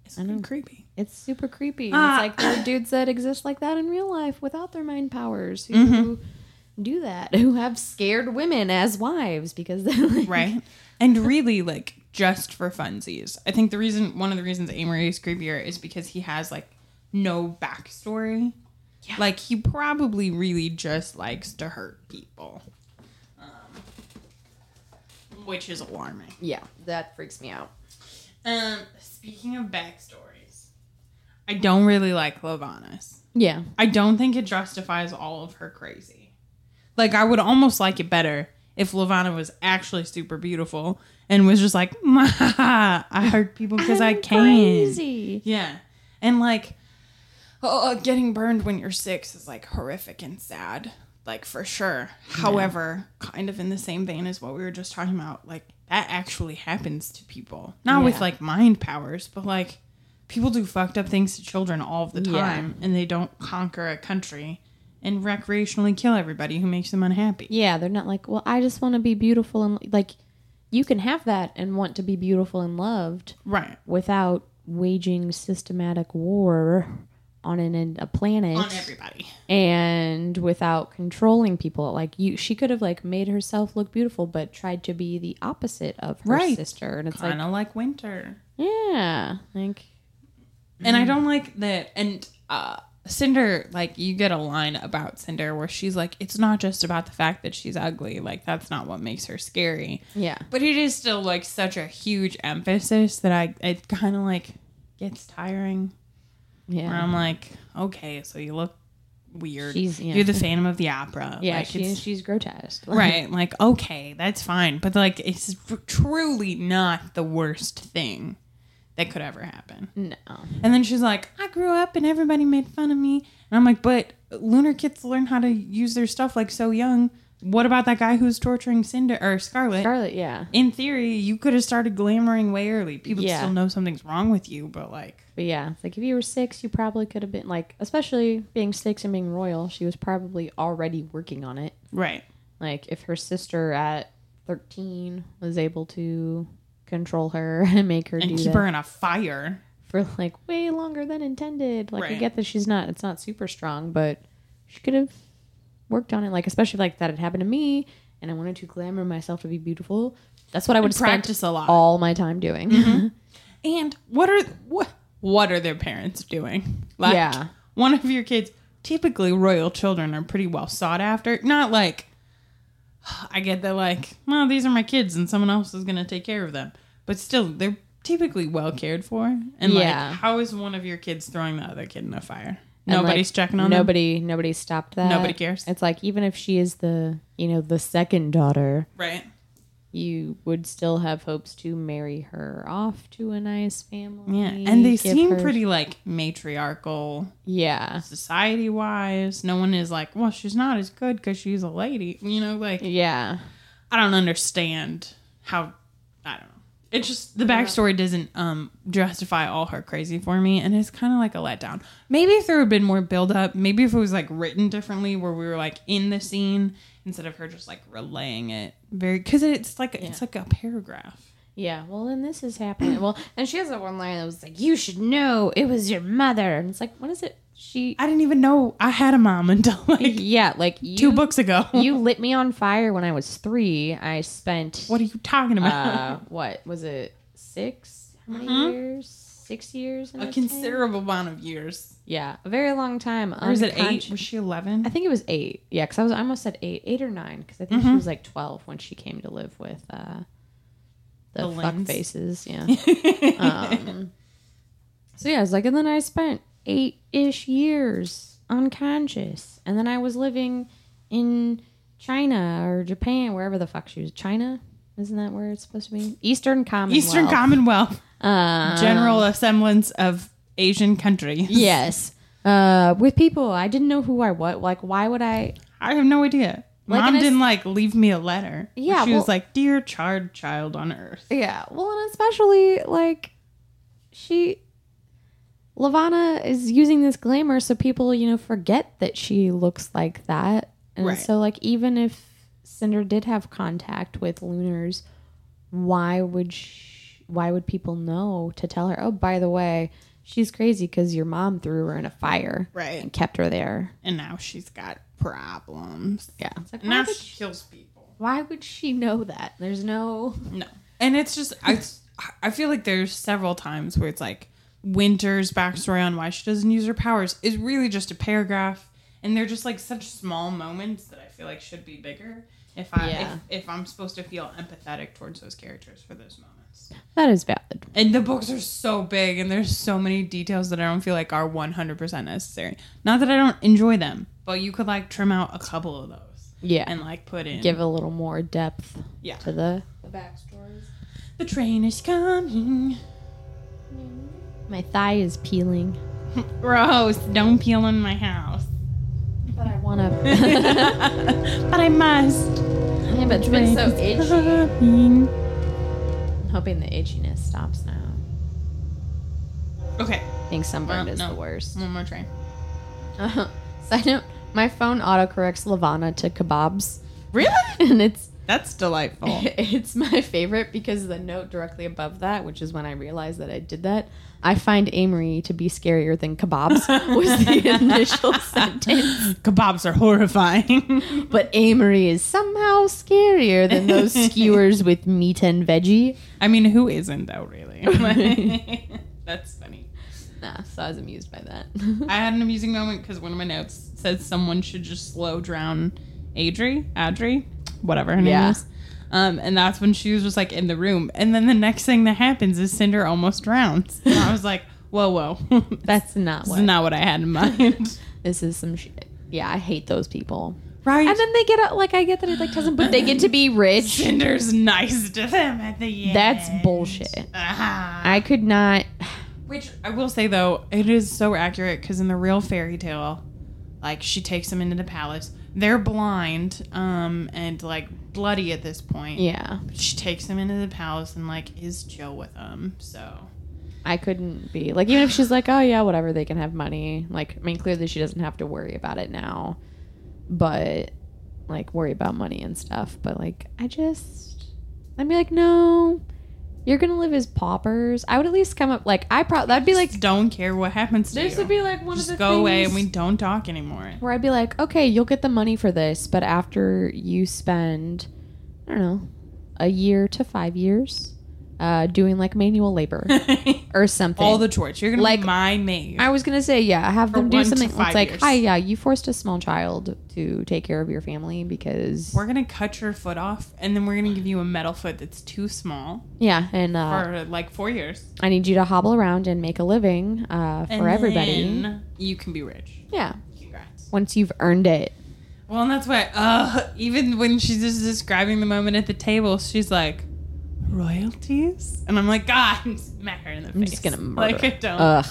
It's I know. creepy. it's super creepy. And Ah. It's like there are dudes that exist like that in real life without their mind powers who Mm-hmm. do that, who have scared women as wives because they're like, right? And really, like, just for funsies. I think the reason, one of the reasons Aimery is creepier is because he has, like, no backstory. Yeah. Like, he probably really just likes to hurt people. Um, which is alarming. Yeah, that freaks me out. Um, speaking of backstories, I don't really like Levana's. Yeah, I don't think it justifies all of her crazy. Like I would almost like it better if Levana was actually super beautiful and was just like, I hurt people because I can. Crazy. Yeah. And like oh, getting burned when you're six is like horrific and sad. Like for sure. However, kind of in the same vein as what we were just talking about, like that actually happens to people. Not with like mind powers, but like people do fucked up things to children all the Yeah. time and they don't conquer a country and recreationally kill everybody who makes them unhappy. Yeah, they're not like, well, I just want to be beautiful and like, you can have that and want to be beautiful and loved Right. without waging systematic war on an a planet On everybody. and without controlling people. Like you, she could have like made herself look beautiful, but tried to be the opposite of her Right. sister, and it's Kind like, of like winter. yeah, like And I don't like that. And uh, Cinder, like, you get a line about Cinder where she's like, it's not just about the fact that she's ugly. Like, that's not what makes her scary. yeah, But it is still, like, such a huge emphasis that I, it kind of, like, gets tiring. Where yeah, I'm like, okay, so you look weird. She's- yeah. You're the Phantom of the Opera. yeah. Like, she, she's grotesque, right. Like, okay, that's fine. But, like, it's truly not the worst thing that could ever happen. No, And then she's like, I grew up and everybody made fun of me. And I'm like, but lunar kids learn how to use their stuff like so young. What about that guy who's torturing Cinder or Scarlet? Scarlet, yeah, In theory, you could have started glamoring way early. People Yeah. still know something's wrong with you, but like, but yeah, it's like if you were six, you probably could have been like, especially being six and being royal, she was probably already working on it. right. Like if her sister at thirteen was able to control her and make her And do keep that her in a fire. for like way longer than intended. Like I get that she's not it's not super strong, but she could have worked on it. Like especially like that had happened to me and I wanted to glamour myself to be beautiful. That's what I would spend practice a lot. all my time doing. Mm-hmm. And what are what what are their parents doing? Like, Yeah. One of your kids, typically royal children, are pretty well sought after. Not like I get that, like, well, these are my kids, and someone else is gonna take care of them. But still, they're typically well cared for. And Yeah. like, how is one of your kids throwing the other kid in a fire? And, Nobody's like, checking on them. nobody nobody stopped that. Nobody cares? It's like even if she is the you know, the second daughter, Right. you would still have hopes to marry her off to a nice family. Yeah. And they seem her- pretty like matriarchal Yeah. society wise. No one is like, well, she's not as good because she's a lady. You know, like Yeah. I don't understand how I don't know. It's just the backstory doesn't um justify all her crazy for me, and it's kind of like a letdown. Maybe if there had been more build up, maybe if it was like written differently, where we were like in the scene instead of her just like relaying it very because it's like it's like a paragraph. Yeah, well, then this is happening. Well, and she has that one line that was like, "You should know it was your mother," and it's like, what is it? She, I didn't even know I had a mom until like yeah, like you, two books ago. you lit me on fire when I was three. I spent what are you talking about? uh, what was it? Six? How many Mhm. years? Six years? in a considerable amount of years. Yeah, a very long time. Or is it eight? unconscious- Was she eleven? I think it was eight. Yeah, because I was I almost said eight, eight or nine, because I think Mm-hmm. she was like twelve when she came to live with uh, the, The fuck Lynns. faces. Yeah. um, so yeah, I was like, and then I spent eight ish years unconscious, and then I was living in China or Japan, wherever the fuck she was. China, isn't that where it's supposed to be? Eastern Commonwealth. Eastern Commonwealth, Uh, general semblance of Asian country. Yes. Uh, with people, I didn't know who I was. Like, why would I? I have no idea. Like, Mom didn't like leave me a letter. Yeah, she was like, "Dear charred child on earth." Yeah. Well, and especially like she Levana is using this glamour so people, you know, forget that she looks like that And Right. so, like, even if Cinder did have contact with Lunars, why would sh why would people know to tell her? Oh, by the way, she's crazy because your mom threw her in a fire Right. and kept her there. And now she's got problems. Yeah, it's like And why now would, she kills people. why would she know that? There's no No. And it's just I I feel like there's several times where it's like Winter's backstory on why she doesn't use her powers is really just a paragraph and they're just like such small moments that I feel like should be bigger if I Yeah. if, if I'm supposed to feel empathetic towards those characters for those moments. that is valid. And the books are so big and there's so many details that I don't feel like are 100% necessary. Not that I don't enjoy them, but you could like trim out a couple of those Yeah, and like put in give a little more depth yeah. to the the backstories. The train is coming. Mm-hmm. My thigh is peeling, Gross. Don't peel in my house. but I want to. but I must. yeah, but it's been so itchy. I'm hoping the itchiness stops now. Okay, Being sunburned Uh, is no. the worst. one more train. Side note: My phone autocorrects Levana to kebabs, Really? and it's That's delightful. it's my favorite because the note directly above that, which is when I realized that I did that, I find Aimery to be scarier than kebabs was the initial sentence. Kebabs are horrifying. But Aimery is somehow scarier than those skewers with meat and veggie. I mean, who isn't though? Really? That's funny. Nah, so I was amused by that. I had an amusing moment because one of my notes said someone should just slow drown Adri, Adri, whatever her name Yeah. is. Um, and that's when she was just like in the room. And then the next thing that happens is Cinder almost drowns. And I was like, whoa, whoa. That's not what. is not what I had in mind. this is some shit. Yeah, I hate those people. right? And then they get like I get that it like doesn't, but they get to be rich. Cinder's nice to them at the end. That's bullshit. Ah. I could not. Which I will say though, it is so accurate because in the real fairy tale, like she takes them into the palace. They're blind, um, and like bloody at this point. Yeah, She takes them into the palace and like is Joe with them. So I couldn't be like even if she's like, oh yeah, whatever, they can have money. Like I mean, clearly she doesn't have to worry about it now, but like worry about money and stuff. But like I just, I'd be like, no, you're gonna live as paupers. I would at least come up like I probably that'd be like don't care what happens to this you. would be like one just of the go away and we don't talk anymore. where I'd be like, okay, you'll get the money for this, but after you spend, I don't know, a year to five years, uh, doing like manual labor or something. All the chores. You're gonna Like, be my maid. I was gonna say, yeah, have them do something. It's like, years. hi, yeah, you forced a small child to take care of your family because, we're gonna cut your foot off, and then we're gonna give you a metal foot that's too small yeah, and uh, for like four years. I need you to hobble around and make a living uh, for And everybody. then you can be rich. Yeah, Congrats. once you've earned it. Well, and that's why, uh, even when she's just describing the moment at the table, she's like, royalties? And I'm like, God, smack her in the face. I'm just gonna murder. Like, I don't, Ugh,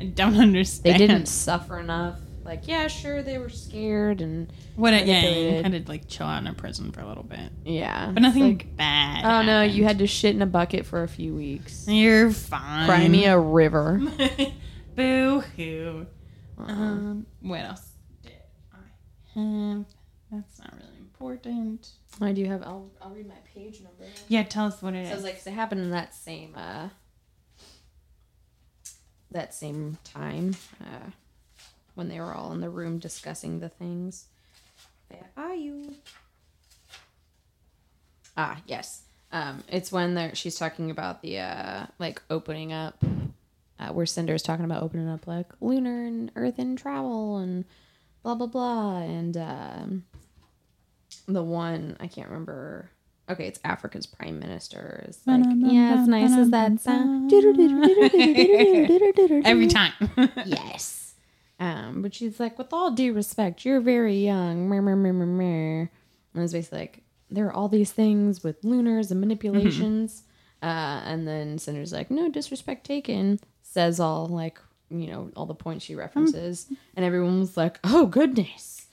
I don't understand. they didn't suffer enough. Like, yeah, sure, they were scared and What a, yeah, you had to, like, chill out in a prison for a little bit. yeah, But nothing like, bad. oh no, you had to shit in a bucket for a few weeks. You're fine. Cry me a river. Boo hoo. Uh-uh. Um, what else did I have? That's not really important. I do have. I'll, I'll read my page number. Yeah, tell us what it So is. like 'cause it happened in that same uh that same time uh when they were all in the room discussing the things. Where are you? Ah, yes. Um, it's when they're she's talking about the uh like opening up uh, where Cinder's talking about opening up like lunar and earth and travel and blah blah blah and um the one I can't remember. Okay it's Africa's prime minister is like yeah as nice as that sound Every time. yes. Um but she's like with all due respect you're very young. And it's basically like there are all these things with lunars and manipulations. Uh and then Cinder's like no disrespect taken says all like you know all the points she references. And everyone was like oh goodness.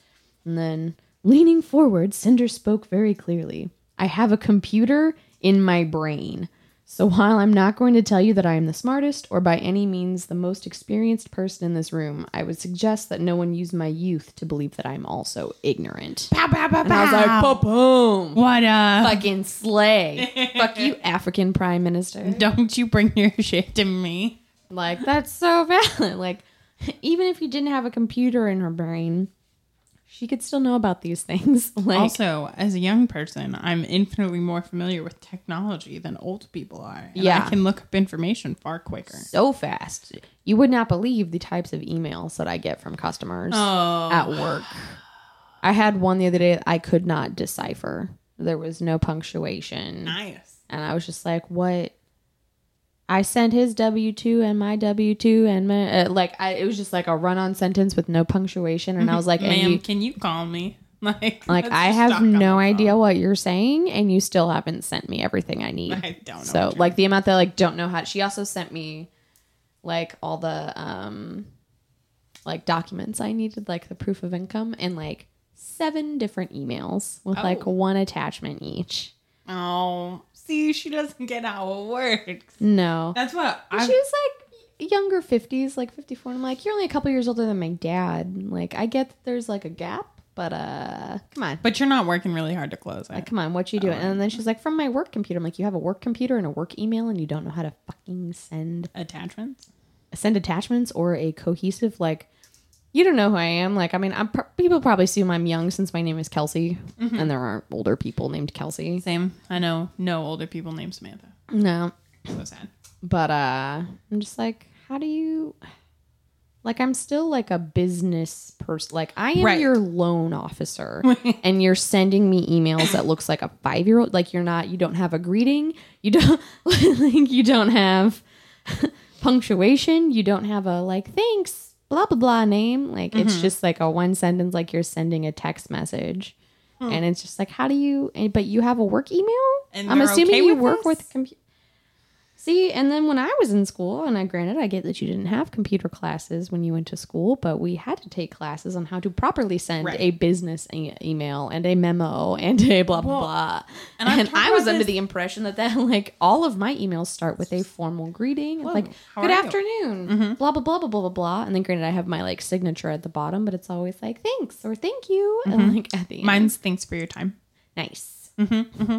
And then leaning forward Cinder spoke very clearly I have a computer in my brain So while I'm not going to tell you that I am the smartest or by any means the most experienced person in this room, I would suggest that no one use my youth to believe that I'm also ignorant. Pow, pow, pow, And I was like, boom. What uh Fucking slay. Fuck you, African Prime Minister. don't you bring your shit to me. Like, that's so valid. Like, even if you didn't have a computer in her brain, she could still know about these things. Like, also, as a young person, I'm infinitely more familiar with technology than old people are. Yeah. I can look up information far quicker. so fast. You would not believe the types of emails that I get from customers Oh. at work. I had one the other day that I could not decipher. There was no punctuation. Nice. And I was just like, what? I sent his W 2 and my W 2 and my, uh, like, I, it was just like a run on sentence with no punctuation. And I was like, Ma'am, you, can you call me? Like, like, I have no idea what you're saying. And you still haven't sent me everything I need. I don't know. So like the amount that like don't know how. She also sent me like all the um like documents I needed, like the proof of income, and like seven different emails with like Oh. one attachment each. Oh, see, she doesn't get how it works. No, That's what she was like younger fifties, like fifty four. I'm like, you're only a couple years older than my dad. Like I get that there's like a gap, but uh, come on. But you're not working really hard to close Like, it. come on, what you doing? And then she's like, from my work computer. I'm like, you have a work computer and a work email, and you don't know how to fucking send Attachments. send attachments or a cohesive like you don't know who I am. Like, I mean, I'm pr- people probably assume I'm young since my name is Kelsey, and there aren't older people named Kelsey. Same. I know no older people named Samantha. No, So sad. but uh, I'm just like, how do you? Like, I'm still like a business person. Like, I am Right. your loan officer, and you're sending me emails that looks like a five year old. Like, you're not. You don't have a greeting. You don't like. You don't have punctuation. You don't have a like thanks blah blah blah name. Like Mm-hmm. it's just like a one sentence like you're sending a text message. Hmm. And it's just like how do you but you have a work email? And I'm assuming okay you work this? with computer. See, and then when I was in school, and I granted I get that you didn't have computer classes when you went to school, but we had to take classes on how to properly send Right. a business e- email and a memo and a blah blah Well, blah. and And, I was under this- the impression that that like all of my emails start with a formal greeting, Hello, like good are you?" afternoon, mm-hmm. blah blah blah blah blah blah blah. And then granted, I have my like signature at the bottom, but it's always like thanks or thank you, and mm-hmm. like at the end, Mine's thanks for your time. nice. Mm-hmm.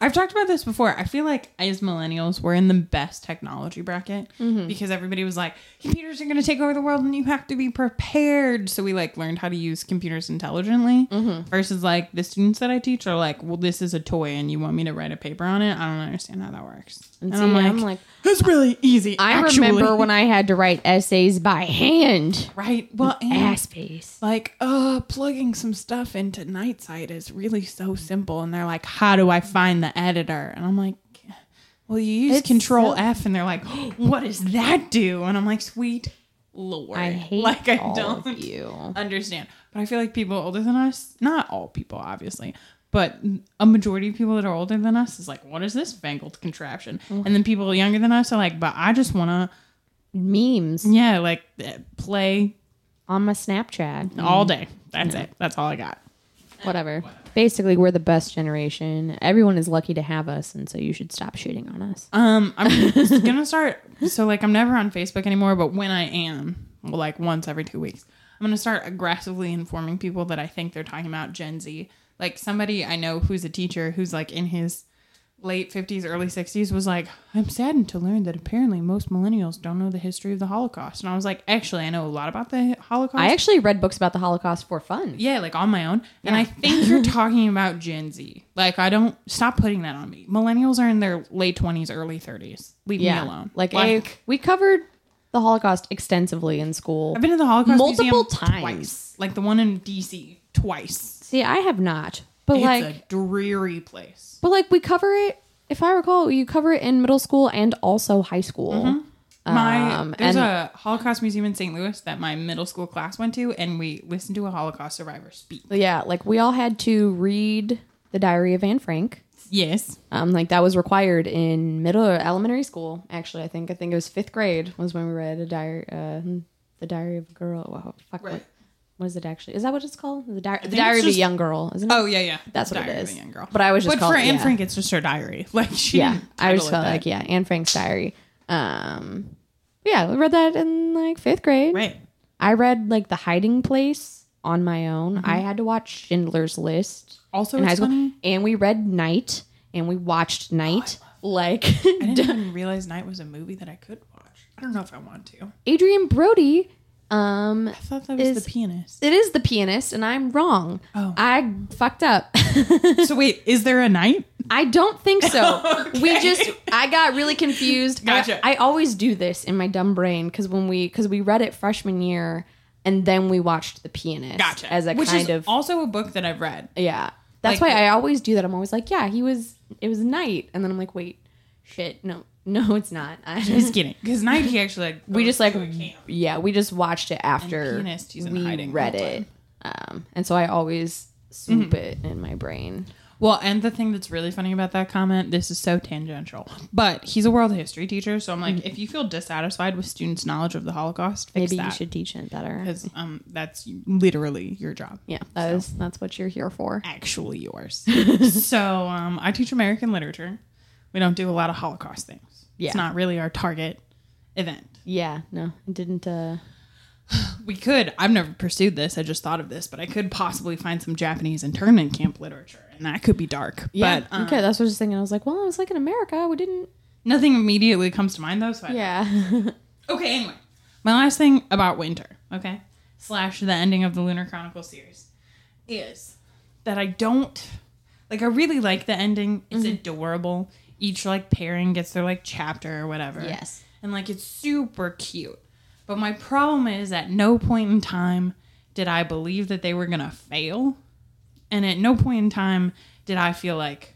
I've talked about this before. I feel like as millennials, we're in the best technology bracket Mm-hmm. because everybody was like, computers are going to take over the world and you have to be prepared. So we like learned how to use computers intelligently Mm-hmm. versus like the students that I teach are like, well, this is a toy and you want me to write a paper on it. I don't understand how that works. And And, see, I'm, like, I'm like, it's really easy. I actually." remember when I had to write essays by hand. right. Well, and Ass like uh plugging some stuff into Nightsight is really so simple and they're like how do i find the editor. And i'm like well you use It's control so- f and they're like what does that do? And i'm like sweet lord. I hate like i don't you. understand. But i feel like people older than us not all people obviously but a majority of people that are older than us is like what is this fangled contraption? And then people younger than us are like but i just want to Memes. Yeah like eh, play on my Snapchat. all day. That's it. That's all i got Whatever. Basically, we're the best generation. Everyone is lucky to have us, and so you should stop shooting on us. Um, I'm gonna start. So like, I'm never on Facebook anymore. But when I am, well, like once every two weeks, I'm gonna start aggressively informing people that I think they're talking about Gen Z. Like somebody I know who's a teacher who's like in his late 50s, early 60s was like, I'm saddened to learn that apparently most millennials don't know the history of the Holocaust. And I was like, actually, I know a lot about the Holocaust. I actually read books about the Holocaust for fun. Yeah, like on my own. And I think you're talking about Gen Z. Like, I don't stop putting that on me. Millennials are in their late 20s, early 30s. Leave me alone. Like, a, we covered the Holocaust extensively in school. I've been to the Holocaust multiple Museum times. twice. Like the one in DC, twice. See, I have not, but it's like, a dreary place. but like we cover it. If I recall, you cover it in middle school and also high school. My Um, there's and- a Holocaust museum in St. Louis that my middle school class went to, and we listened to a Holocaust survivor speak. Yeah, like we all had to read the Diary of Anne Frank. Yes, Um, like that was required in middle or elementary school. Actually, I think I think it was fifth grade was when we read a diary, uh, the Diary of a Girl. Wow, fuck, Right. what, what is it actually? Is that what it's called? The, Di- the Diary of a Young Girl, isn't it? Oh yeah, yeah. That's what Diary it of a young girl. But I was just but called for Anne yeah. Frank, it's just her diary. Like she yeah, I was felt like yeah, Anne Frank's Diary. Um, yeah, I read that in like fifth grade. right. I read like The Hiding Place on my own. I had to watch Schindler's List Also, in high school, funny. and we read Night, and we watched Night. like I didn't even realize Night was a movie that I could watch. I don't know if I want to. Adrien Brody. Um, I thought that was Is- the pianist. it is the pianist, and I'm wrong. Oh. I fucked up. so wait, is there a night? I don't think so. We just I got really confused. Gotcha. I, I always do this in my dumb brain because when we because we read it freshman year and then we watched The Pianist Gotcha. as a Which kind is of also a book that I've read. yeah. That's like- why I always do that. I'm always like, yeah, he was it was night, and then I'm like, wait, shit, no, no, it's not. Just kidding. Because Night, he actually like we just like to a camp. yeah, we just watched it after Pianist, he's in we hiding read it, um, and so I always swoop Mm-hmm. it in my brain. Well, and the thing that's really funny about that comment, this is so tangential, but he's a world history teacher, so I'm like, if you feel dissatisfied with students' knowledge of the Holocaust, fix Maybe that. you should teach it better. because um, that's literally your job. Yeah, that is that's what you're here for. actually yours. so um, I teach American literature. We don't do a lot of Holocaust things. Yeah. It's not really our target event. Yeah, no, it didn't. uh We could. I've never pursued this. I just thought of this, but I could possibly find some Japanese internment camp literature, and that could be dark. But um, okay, that's what I was thinking. I was like, well, I was like in America, we didn't. nothing immediately comes to mind though. So I Yeah, Okay, anyway. My last thing about winter, okay? Slash the ending of the Lunar Chronicle series is that I don't like I really like the ending. It's Mm-hmm. adorable. Each like pairing gets their like chapter or whatever. Yes. And like it's super cute. But my problem is at no point in time did I believe that they were going to fail. And at no point in time did I feel like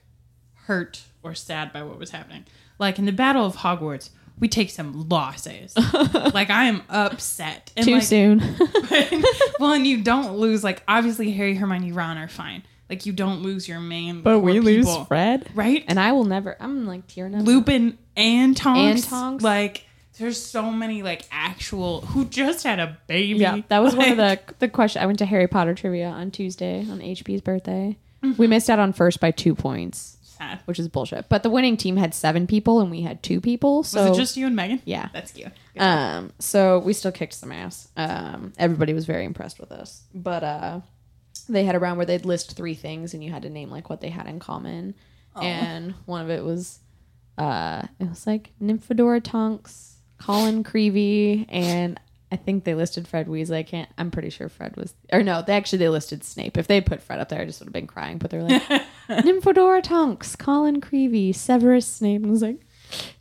hurt or sad by what was happening. Like in the Battle of Hogwarts, we take some losses. like I am upset. And too like, soon. well, and you don't lose like obviously Harry, Hermione, Ron are fine. Like you don't lose your main. core people, lose Fred, right? and I will never. I'm like tearing up. Lupin and Tonks. And Tonks. Like there's so many like actual who just had a baby. Yeah, that was one of the the question. I went to Harry Potter trivia on Tuesday on HP's birthday. Mm-hmm. We missed out on first by two points, sad. which is bullshit. But the winning team had seven people, and we had two people. So Was it just you and Megan? Yeah. that's cute. Um, so we still kicked some ass. Um, everybody was very impressed with us. But uh, they had a round where they'd list three things and you had to name like what they had in common. And one of it was uh, it was like Nymphadora Tonks, Colin Creevey, and I think they listed Fred Weasley. I can't. I'm pretty sure Fred was, or no, they actually they listed Snape. If they put Fred up there, I just would have been crying. But they're like Nymphadora Tonks, Colin Creevey, Severus Snape. And I was like,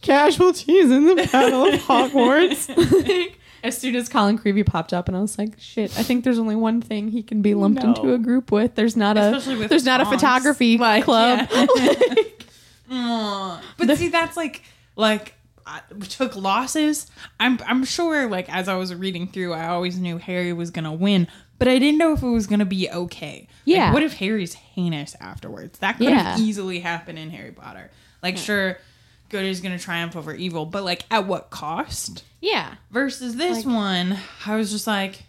casualties in the Battle of Hogwarts. Like, as soon as Colin Creevey popped up, and I was like, "Shit! I think there's only one thing he can be lumped No. into a group with. There's not a Especially with there's not a photography Like, club. yeah. But see, that's like like I took losses. I'm I'm sure like as I was reading through, I always knew Harry was gonna win, but I didn't know if it was gonna be okay. Like, Yeah. what if Harry's heinous afterwards? That could Yeah. have easily happened in Harry Potter. Like, sure, good is gonna triumph over evil, but like at what cost? Yeah, Versus this Like- one, I was just like,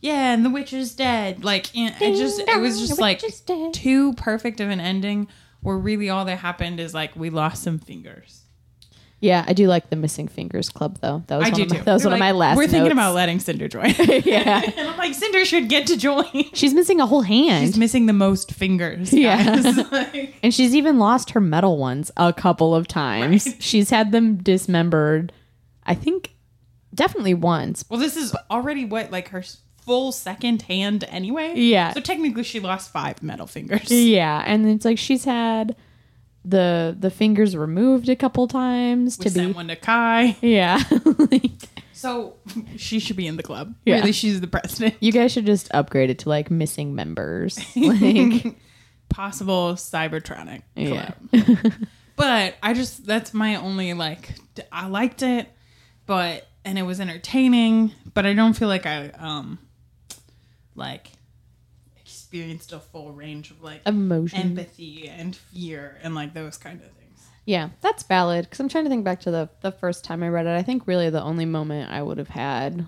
yeah, and the witch is dead. Like, and it just it was just like too perfect of an ending where really all that happened is like we lost some fingers. yeah. I do like the missing fingers club though. That was I one do of my, too. That was They're one like, of my last. We're thinking notes. about letting Cinder join. yeah. and I'm like, Cinder should get to join. She's missing a whole hand. She's missing the most fingers. Yeah. guys. Like, and she's even lost her metal ones a couple of times. Right. She's had them dismembered. I think definitely once. well, this is already what like her full second hand anyway. Yeah. So technically, she lost five metal fingers. Yeah, and it's like she's had the the fingers removed a couple times We to sent be. one to Kai. Yeah. Like, So she should be in the club. Yeah. Really, she's the president. you guys should just upgrade it to like missing members. Like Possible Cybertronic Yeah. but I just that's my only like I liked it, but and it was entertaining, but I don't feel like I um like experienced a full range of like emotion. empathy and fear and like those kind of things. Yeah, that's valid. Because I'm trying to think back to the the first time I read it. I think really the only moment I would have had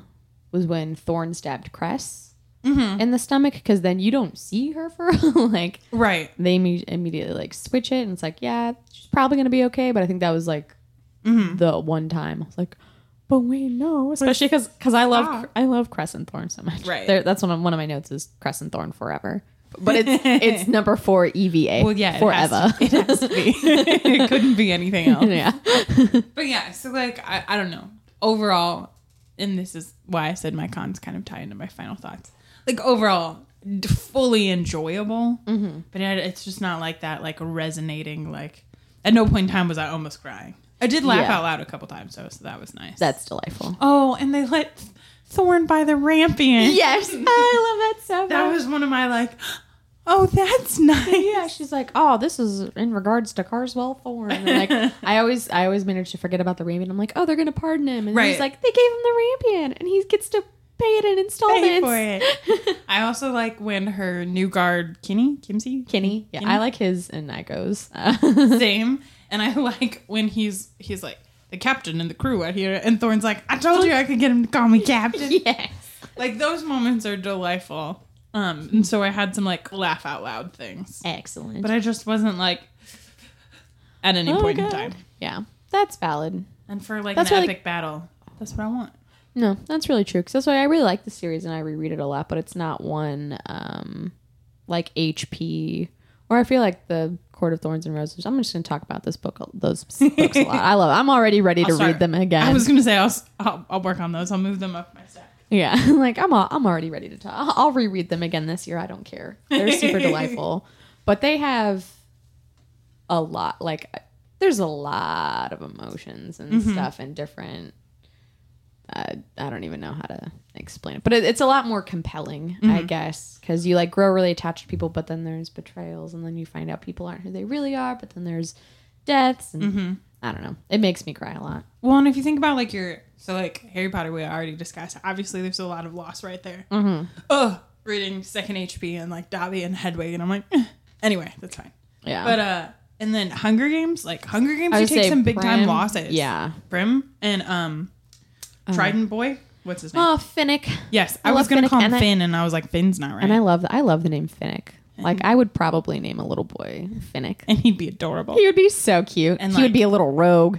was when Thorne stabbed Cress. in the stomach because then you don't see her for like Right. they imme- immediately like switch it and it's like yeah she's probably gonna be okay but I think that was like the one time I was like but wait no especially because because I love Stop. I love Crescent Thorn so much Right. there, that's one of one of my notes is Crescent Thorn forever but it's it's number four EVA Well, yeah, it forever has to- it has to be. it couldn't be anything else. yeah But yeah, so like I, I don't know. Overall, and this is why I said my cons kind of tie into my final thoughts. Like overall, d- fully enjoyable, mm-hmm. but it, it's just not like that. Like resonating. Like at no point in time was I almost crying. I did laugh Yeah. out loud a couple times though, so that was nice. that's delightful oh, and they let Thorne buy the rampion. yes I love that so much that was one of my like. Oh, that's nice. yeah, she's like, oh, this is in regards to Carswell Thorne. And like, I always, I always manage to forget about the rampion. I'm like, oh, they're gonna pardon him, and Right. he's like, they gave him the rampion, and he gets to pay it in installments. Pay installments. for it. I also like when her new guard, Kinney, Kimsey, Kinney. yeah, Kenny? I like his and Iko's. same. And I like when he's he's like the captain and the crew out here, and Thorne's like, I told you I could get him to call me captain. yes, Like those moments are delightful. Um, and so I had some like laugh out loud things, excellent. but I just wasn't like at any Oh, point in time. yeah, that's valid. And for like That's an epic battle, that's what I want. No, that's really true. Because that's why I really like the series and I reread it a lot. But it's not one um, like HP or I feel like the Court of Thorns and Roses. I'm just going to talk about this book, those books a lot. I love. I'm already ready to read them again. I was gonna say I'll, I'll I'll work on those. I'll move them up my stack. Yeah, like I'm all, I'm already ready to talk. I'll, I'll reread them again this year. I don't care. They're super delightful, but they have a lot. Like there's a lot of emotions and stuff and different. Uh, I don't even know how to explain it, but it, it's a lot more compelling, I guess, because you like grow really attached to people, but then there's betrayals, and then you find out people aren't who they really are, but then there's deaths, and I don't know. It makes me cry a lot. Well, and if you think about like your so like Harry Potter, we already discussed. Obviously, there's a lot of loss right there. Mm-hmm. Oh, reading second HP and like Dobby and Hedwig, and I'm like, eh. anyway, that's fine. Yeah, But uh, and then Hunger Games, like Hunger Games, you take some big time losses. Yeah. Prim and um, Trident Boy. What's his oh, name? Oh, Finnick. yes, I I, was gonna Finnick, call him and I- Finn, and I was like, Finn's not right, And I love I love the name Finnick. Like I would probably name a little boy Finnick. and he'd be adorable. He would be so cute. And, he would be a little rogue.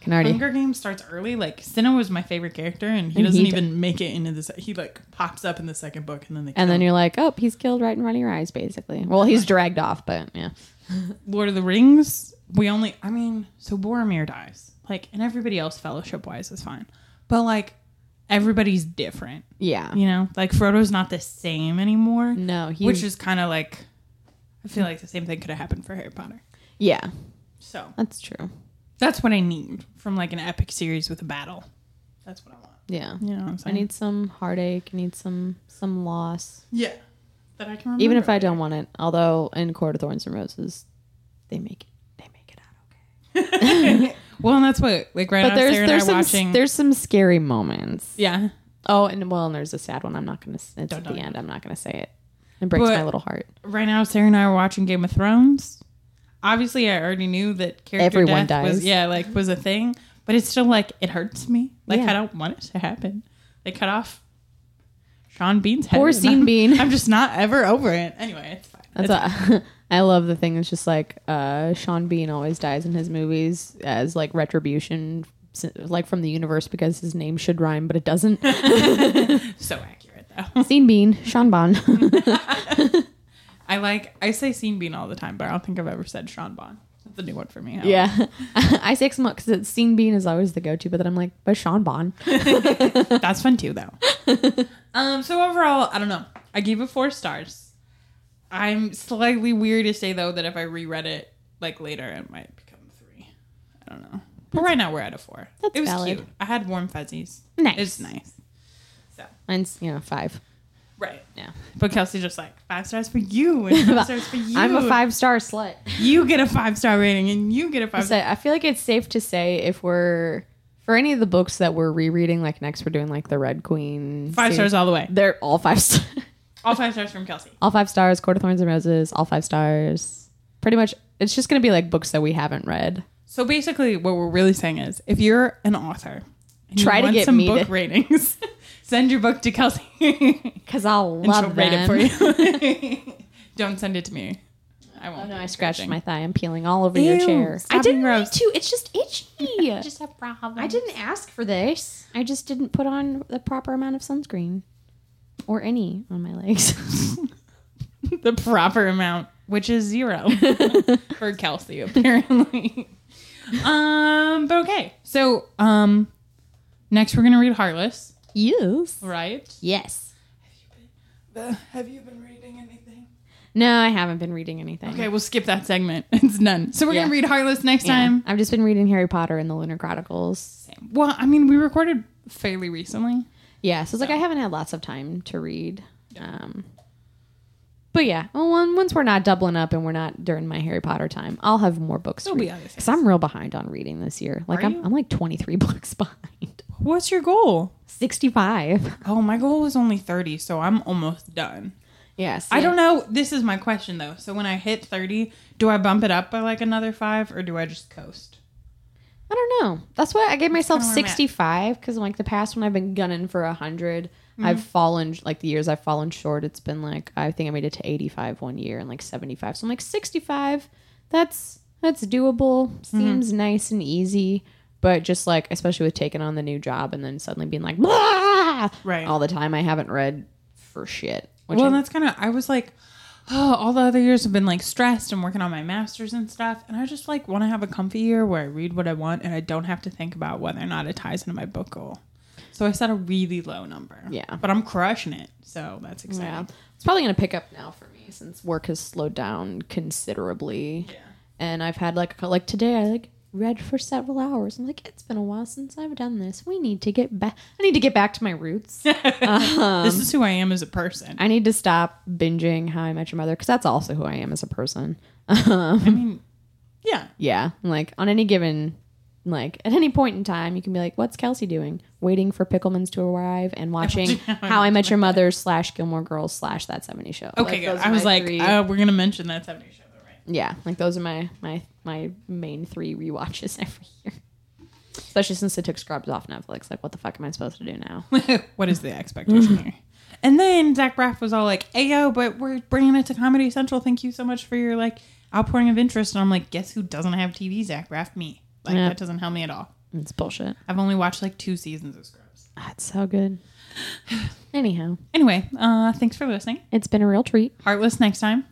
Can already Hunger Games starts early. Like Cinna was my favorite character, and he And doesn't he even make it into this. He like pops up in the second book, and then they and then him. you're like, oh, he's killed right in front of your eyes, basically. Well, he's dragged off, but yeah, Lord of the Rings, we only, I mean, so Boromir dies. Like, and everybody else, fellowship wise, is fine. But, like, everybody's different, yeah. you know? Like, Frodo's not the same anymore, No, he which is kind of like, I feel like the same thing could have happened for Harry Potter. yeah, So, that's true. that's what I need from, like, an epic series with a battle. That's what I want. Yeah, You know what I'm I need some heartache. I need some some loss, yeah. That I can remember. even if I don't want it. Although in Court of Thorns and Roses, they make it they make it out okay. well, and that's what, like, right But now, there's Sarah and I there's are some watching. there's some scary moments. yeah. Oh, and well, and there's a sad one. I'm not gonna. It's Don't at the end. I'm not gonna say it. It breaks But- my little heart. right now Sarah and I are watching Game of Thrones. Obviously, I already knew that character Everyone death was yeah, like was a thing, but it's still like it hurts me. Like Yeah. I don't want it to happen. They cut off Sean Bean's head. Poor Sean Bean. I'm just not ever over it. Anyway, it's fine. That's It's- a, I love the thing. It's just like uh, Sean Bean always dies in his movies as like retribution, like from the universe because his name should rhyme, but it doesn't. so accurate though. Scene Bean, Sean Bon. I like I say Scene Bean all the time, but I don't think I've ever said Sean Bond. That's a new one for me. yeah, I say some because Scene Bean is always the go-to, but then I'm like, but Sean Bon. That's fun too, though. um. So overall, I don't know. I gave it four stars. I'm slightly weird to say though that if I reread it like later, it might become three. I don't know. But right now we're at a four. That's it was valid. cute. I had warm fuzzies. Nice. It's nice. So Mine's you know five. right. Yeah, But Kelsey's just like five stars for you and five stars for you. I'm a five-star slut. You get a five star rating and you get a five. So I feel like it's safe to say if we're for any of the books that we're rereading, like next we're doing like the Red Queen. Five series, stars all the way. They're all five stars. All five stars from Kelsey. all five stars. Court of Thorns and Roses, all five stars. Pretty much, it's just gonna be like books that we haven't read. So basically, what we're really saying is, if you're an author, and Try to want get some me book to- ratings, Send your book to Kelsey. Because I'll and love she'll rate it for you. Don't send it to me. I won't. Oh no, I scratched my thigh. I'm peeling all over your Ew, chair. I didn't need gross. to. It's just itchy. I just have problems. I didn't ask for this. I just didn't put on the proper amount of sunscreen. Or any on my legs. the proper amount, which is zero for Kelsey, apparently. um, but okay. So, um, next we're gonna read Heartless, yes. right? Yes. have you been reading anything? No, I haven't been reading anything. Okay, we'll skip that segment. It's none. So we're Yeah. gonna read Heartless next Yeah. time. I've just been reading Harry Potter and the Lunar Chronicles. Well, I mean, we recorded fairly recently. Yeah, so it's like I haven't had lots of time to read. Um, but yeah, well, once we're not doubling up and we're not during my Harry Potter time, I'll have more books. There'll be other Because I'm real behind on reading this year. Like Are I'm, you? I'm like 23 books behind. What's your goal? 65. Oh, my goal was only 30, so I'm almost done. Yes. I don't know. This is my question though. So when I hit 30, do I bump it up by like another 5 or do I just coast? I don't know. That's why I gave myself kinda I'm 65 because like the past when I've been gunning for 100, Mm-hmm. I've fallen like the years I've fallen short. It's been like I think I made it to 85 one year and like 75. So I'm like 65. That's that's doable. Mm-hmm. Seems nice and easy. But just like especially with taking on the new job and then suddenly being like Blah! Right. all the time, I haven't read for shit. Well, I- that's kind of I was like, oh, all the other years have been like stressed and working on my masters and stuff, and I just like want to have a comfy year where I read what I want and I don't have to think about whether or not it ties into my book goal. So I set a really low number. Yeah. but I'm crushing it, so that's exciting. Yeah. It's probably going to pick up now for me since work has slowed down considerably. Yeah. And I've had like like today I like read for several hours. I'm like it's been a while since I've done this. We need to get back I need to get back to my roots. this is who I am as a person. I need to stop binging How I Met Your Mother cuz that's also who I am as a person. Um, I mean, yeah, yeah, like on any given like at any point in time you can be like what's Kelsey doing? Waiting for Pickleman's to arrive and watching How I Met Your Mother slash Gilmore Girls slash That 70 Show. okay, Like, good. I was like, uh, we're gonna mention that 70 show, though, right? Yeah, like those are my my my main three rewatches every year. Especially since they took Scrubs off Netflix. Like, what the fuck am I supposed to do now? what is the expectation here? And then Zach Braff was all like, "Ayo, but we're bringing it to Comedy Central. Thank you so much for your like outpouring of interest." And I'm like, "Guess who doesn't have TV? Zach Braff, me. Like Yeah. that doesn't help me at all. It's bullshit. I've only watched like two seasons of Scrubs. That's so good. Anyhow, Anyway, uh, thanks for listening. it's been a real treat. Heartless next time.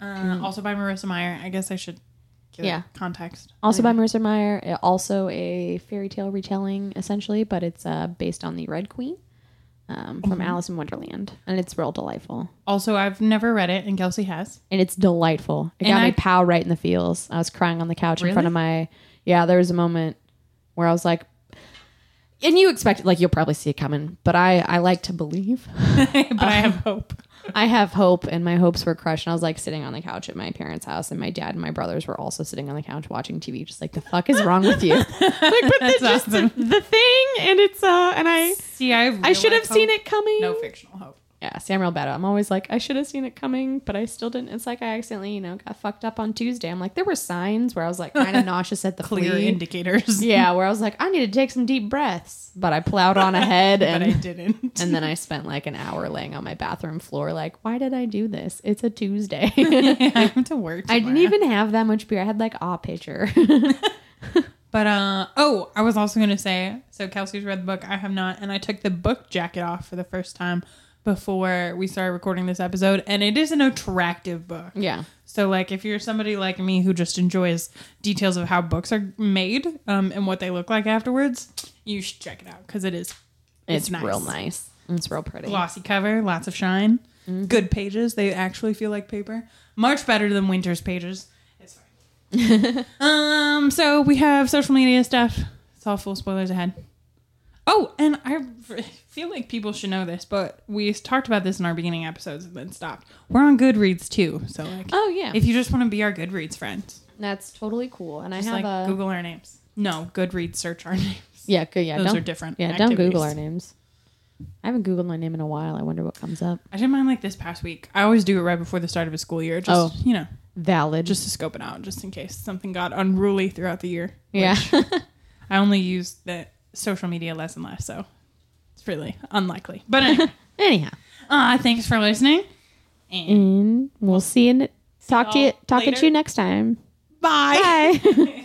Uh, Also by Marissa Meyer. I guess I should give Yeah. context. Also by Marissa Meyer. uh, Also a fairy tale retelling, essentially, but it's uh, based on the Red Queen um, from Alice in Wonderland, and it's real delightful. Also, I've never read it, and Kelsey has. and it's delightful. It And got I- me pow right in the feels. I was crying on the couch in front of my. Yeah, there was a moment where I was like, and you expect like you'll probably see it coming, but I I like to believe. but I have hope. I have hope, and my hopes were crushed. And I was like sitting on the couch at my parents' house, and my dad and my brothers were also sitting on the couch watching TV, just like the fuck is wrong with you? like, but That's just awesome. the thing, and it's uh, and I See, I I should have seen it coming. No fictional hope. Yeah, Samuel Beto. I'm always like, I should have seen it coming, but I still didn't. It's like I accidentally, you know, got fucked up on Tuesday. I'm like, there were signs where I was like kind of nauseous at the Clear flea. indicators. Yeah, where I was like, I need to take some deep breaths, but I plowed on ahead but and I didn't. and then I spent like an hour laying on my bathroom floor, like, why did I do this? It's a Tuesday. I went to work. I didn't even have that much beer. I had like a pitcher. But uh oh, I was also gonna say. So Kelsey's read the book. I have not, and I took the book jacket off for the first time before we started recording this episode, and it is an attractive book. yeah, So like, if you're somebody like me who just enjoys details of how books are made um, and what they look like afterwards, you should check it out because it is. it's, nice. real nice. It's real pretty. Glossy cover, lots of shine, Mm-hmm. good pages. They actually feel like paper. Much better than Winter's pages. It's fine. um. So we have social media stuff. It's all full spoilers ahead. Oh, and I feel like people should know this, but we talked about this in our beginning episodes and then stopped. We're on Goodreads too, so like, Oh yeah, if you just want to be our Goodreads friends, that's totally cool. And just I have like a Google our names. No, Goodreads search our names. yeah, good yeah. Those don't, are different. Yeah, don't Google activities. our names. I haven't Googled my name in a while. I wonder what comes up. I did mine like this past week. I always do it right before the start of a school year, just Oh. you know, Valid. just to scope it out, just in case something got unruly throughout the year. yeah. I only use the social media less and less, so it's really unlikely. But anyway, Anyhow, uh, thanks for listening. And and we'll see you. Ne- talk to you. Talking later. to you next time. bye. Bye.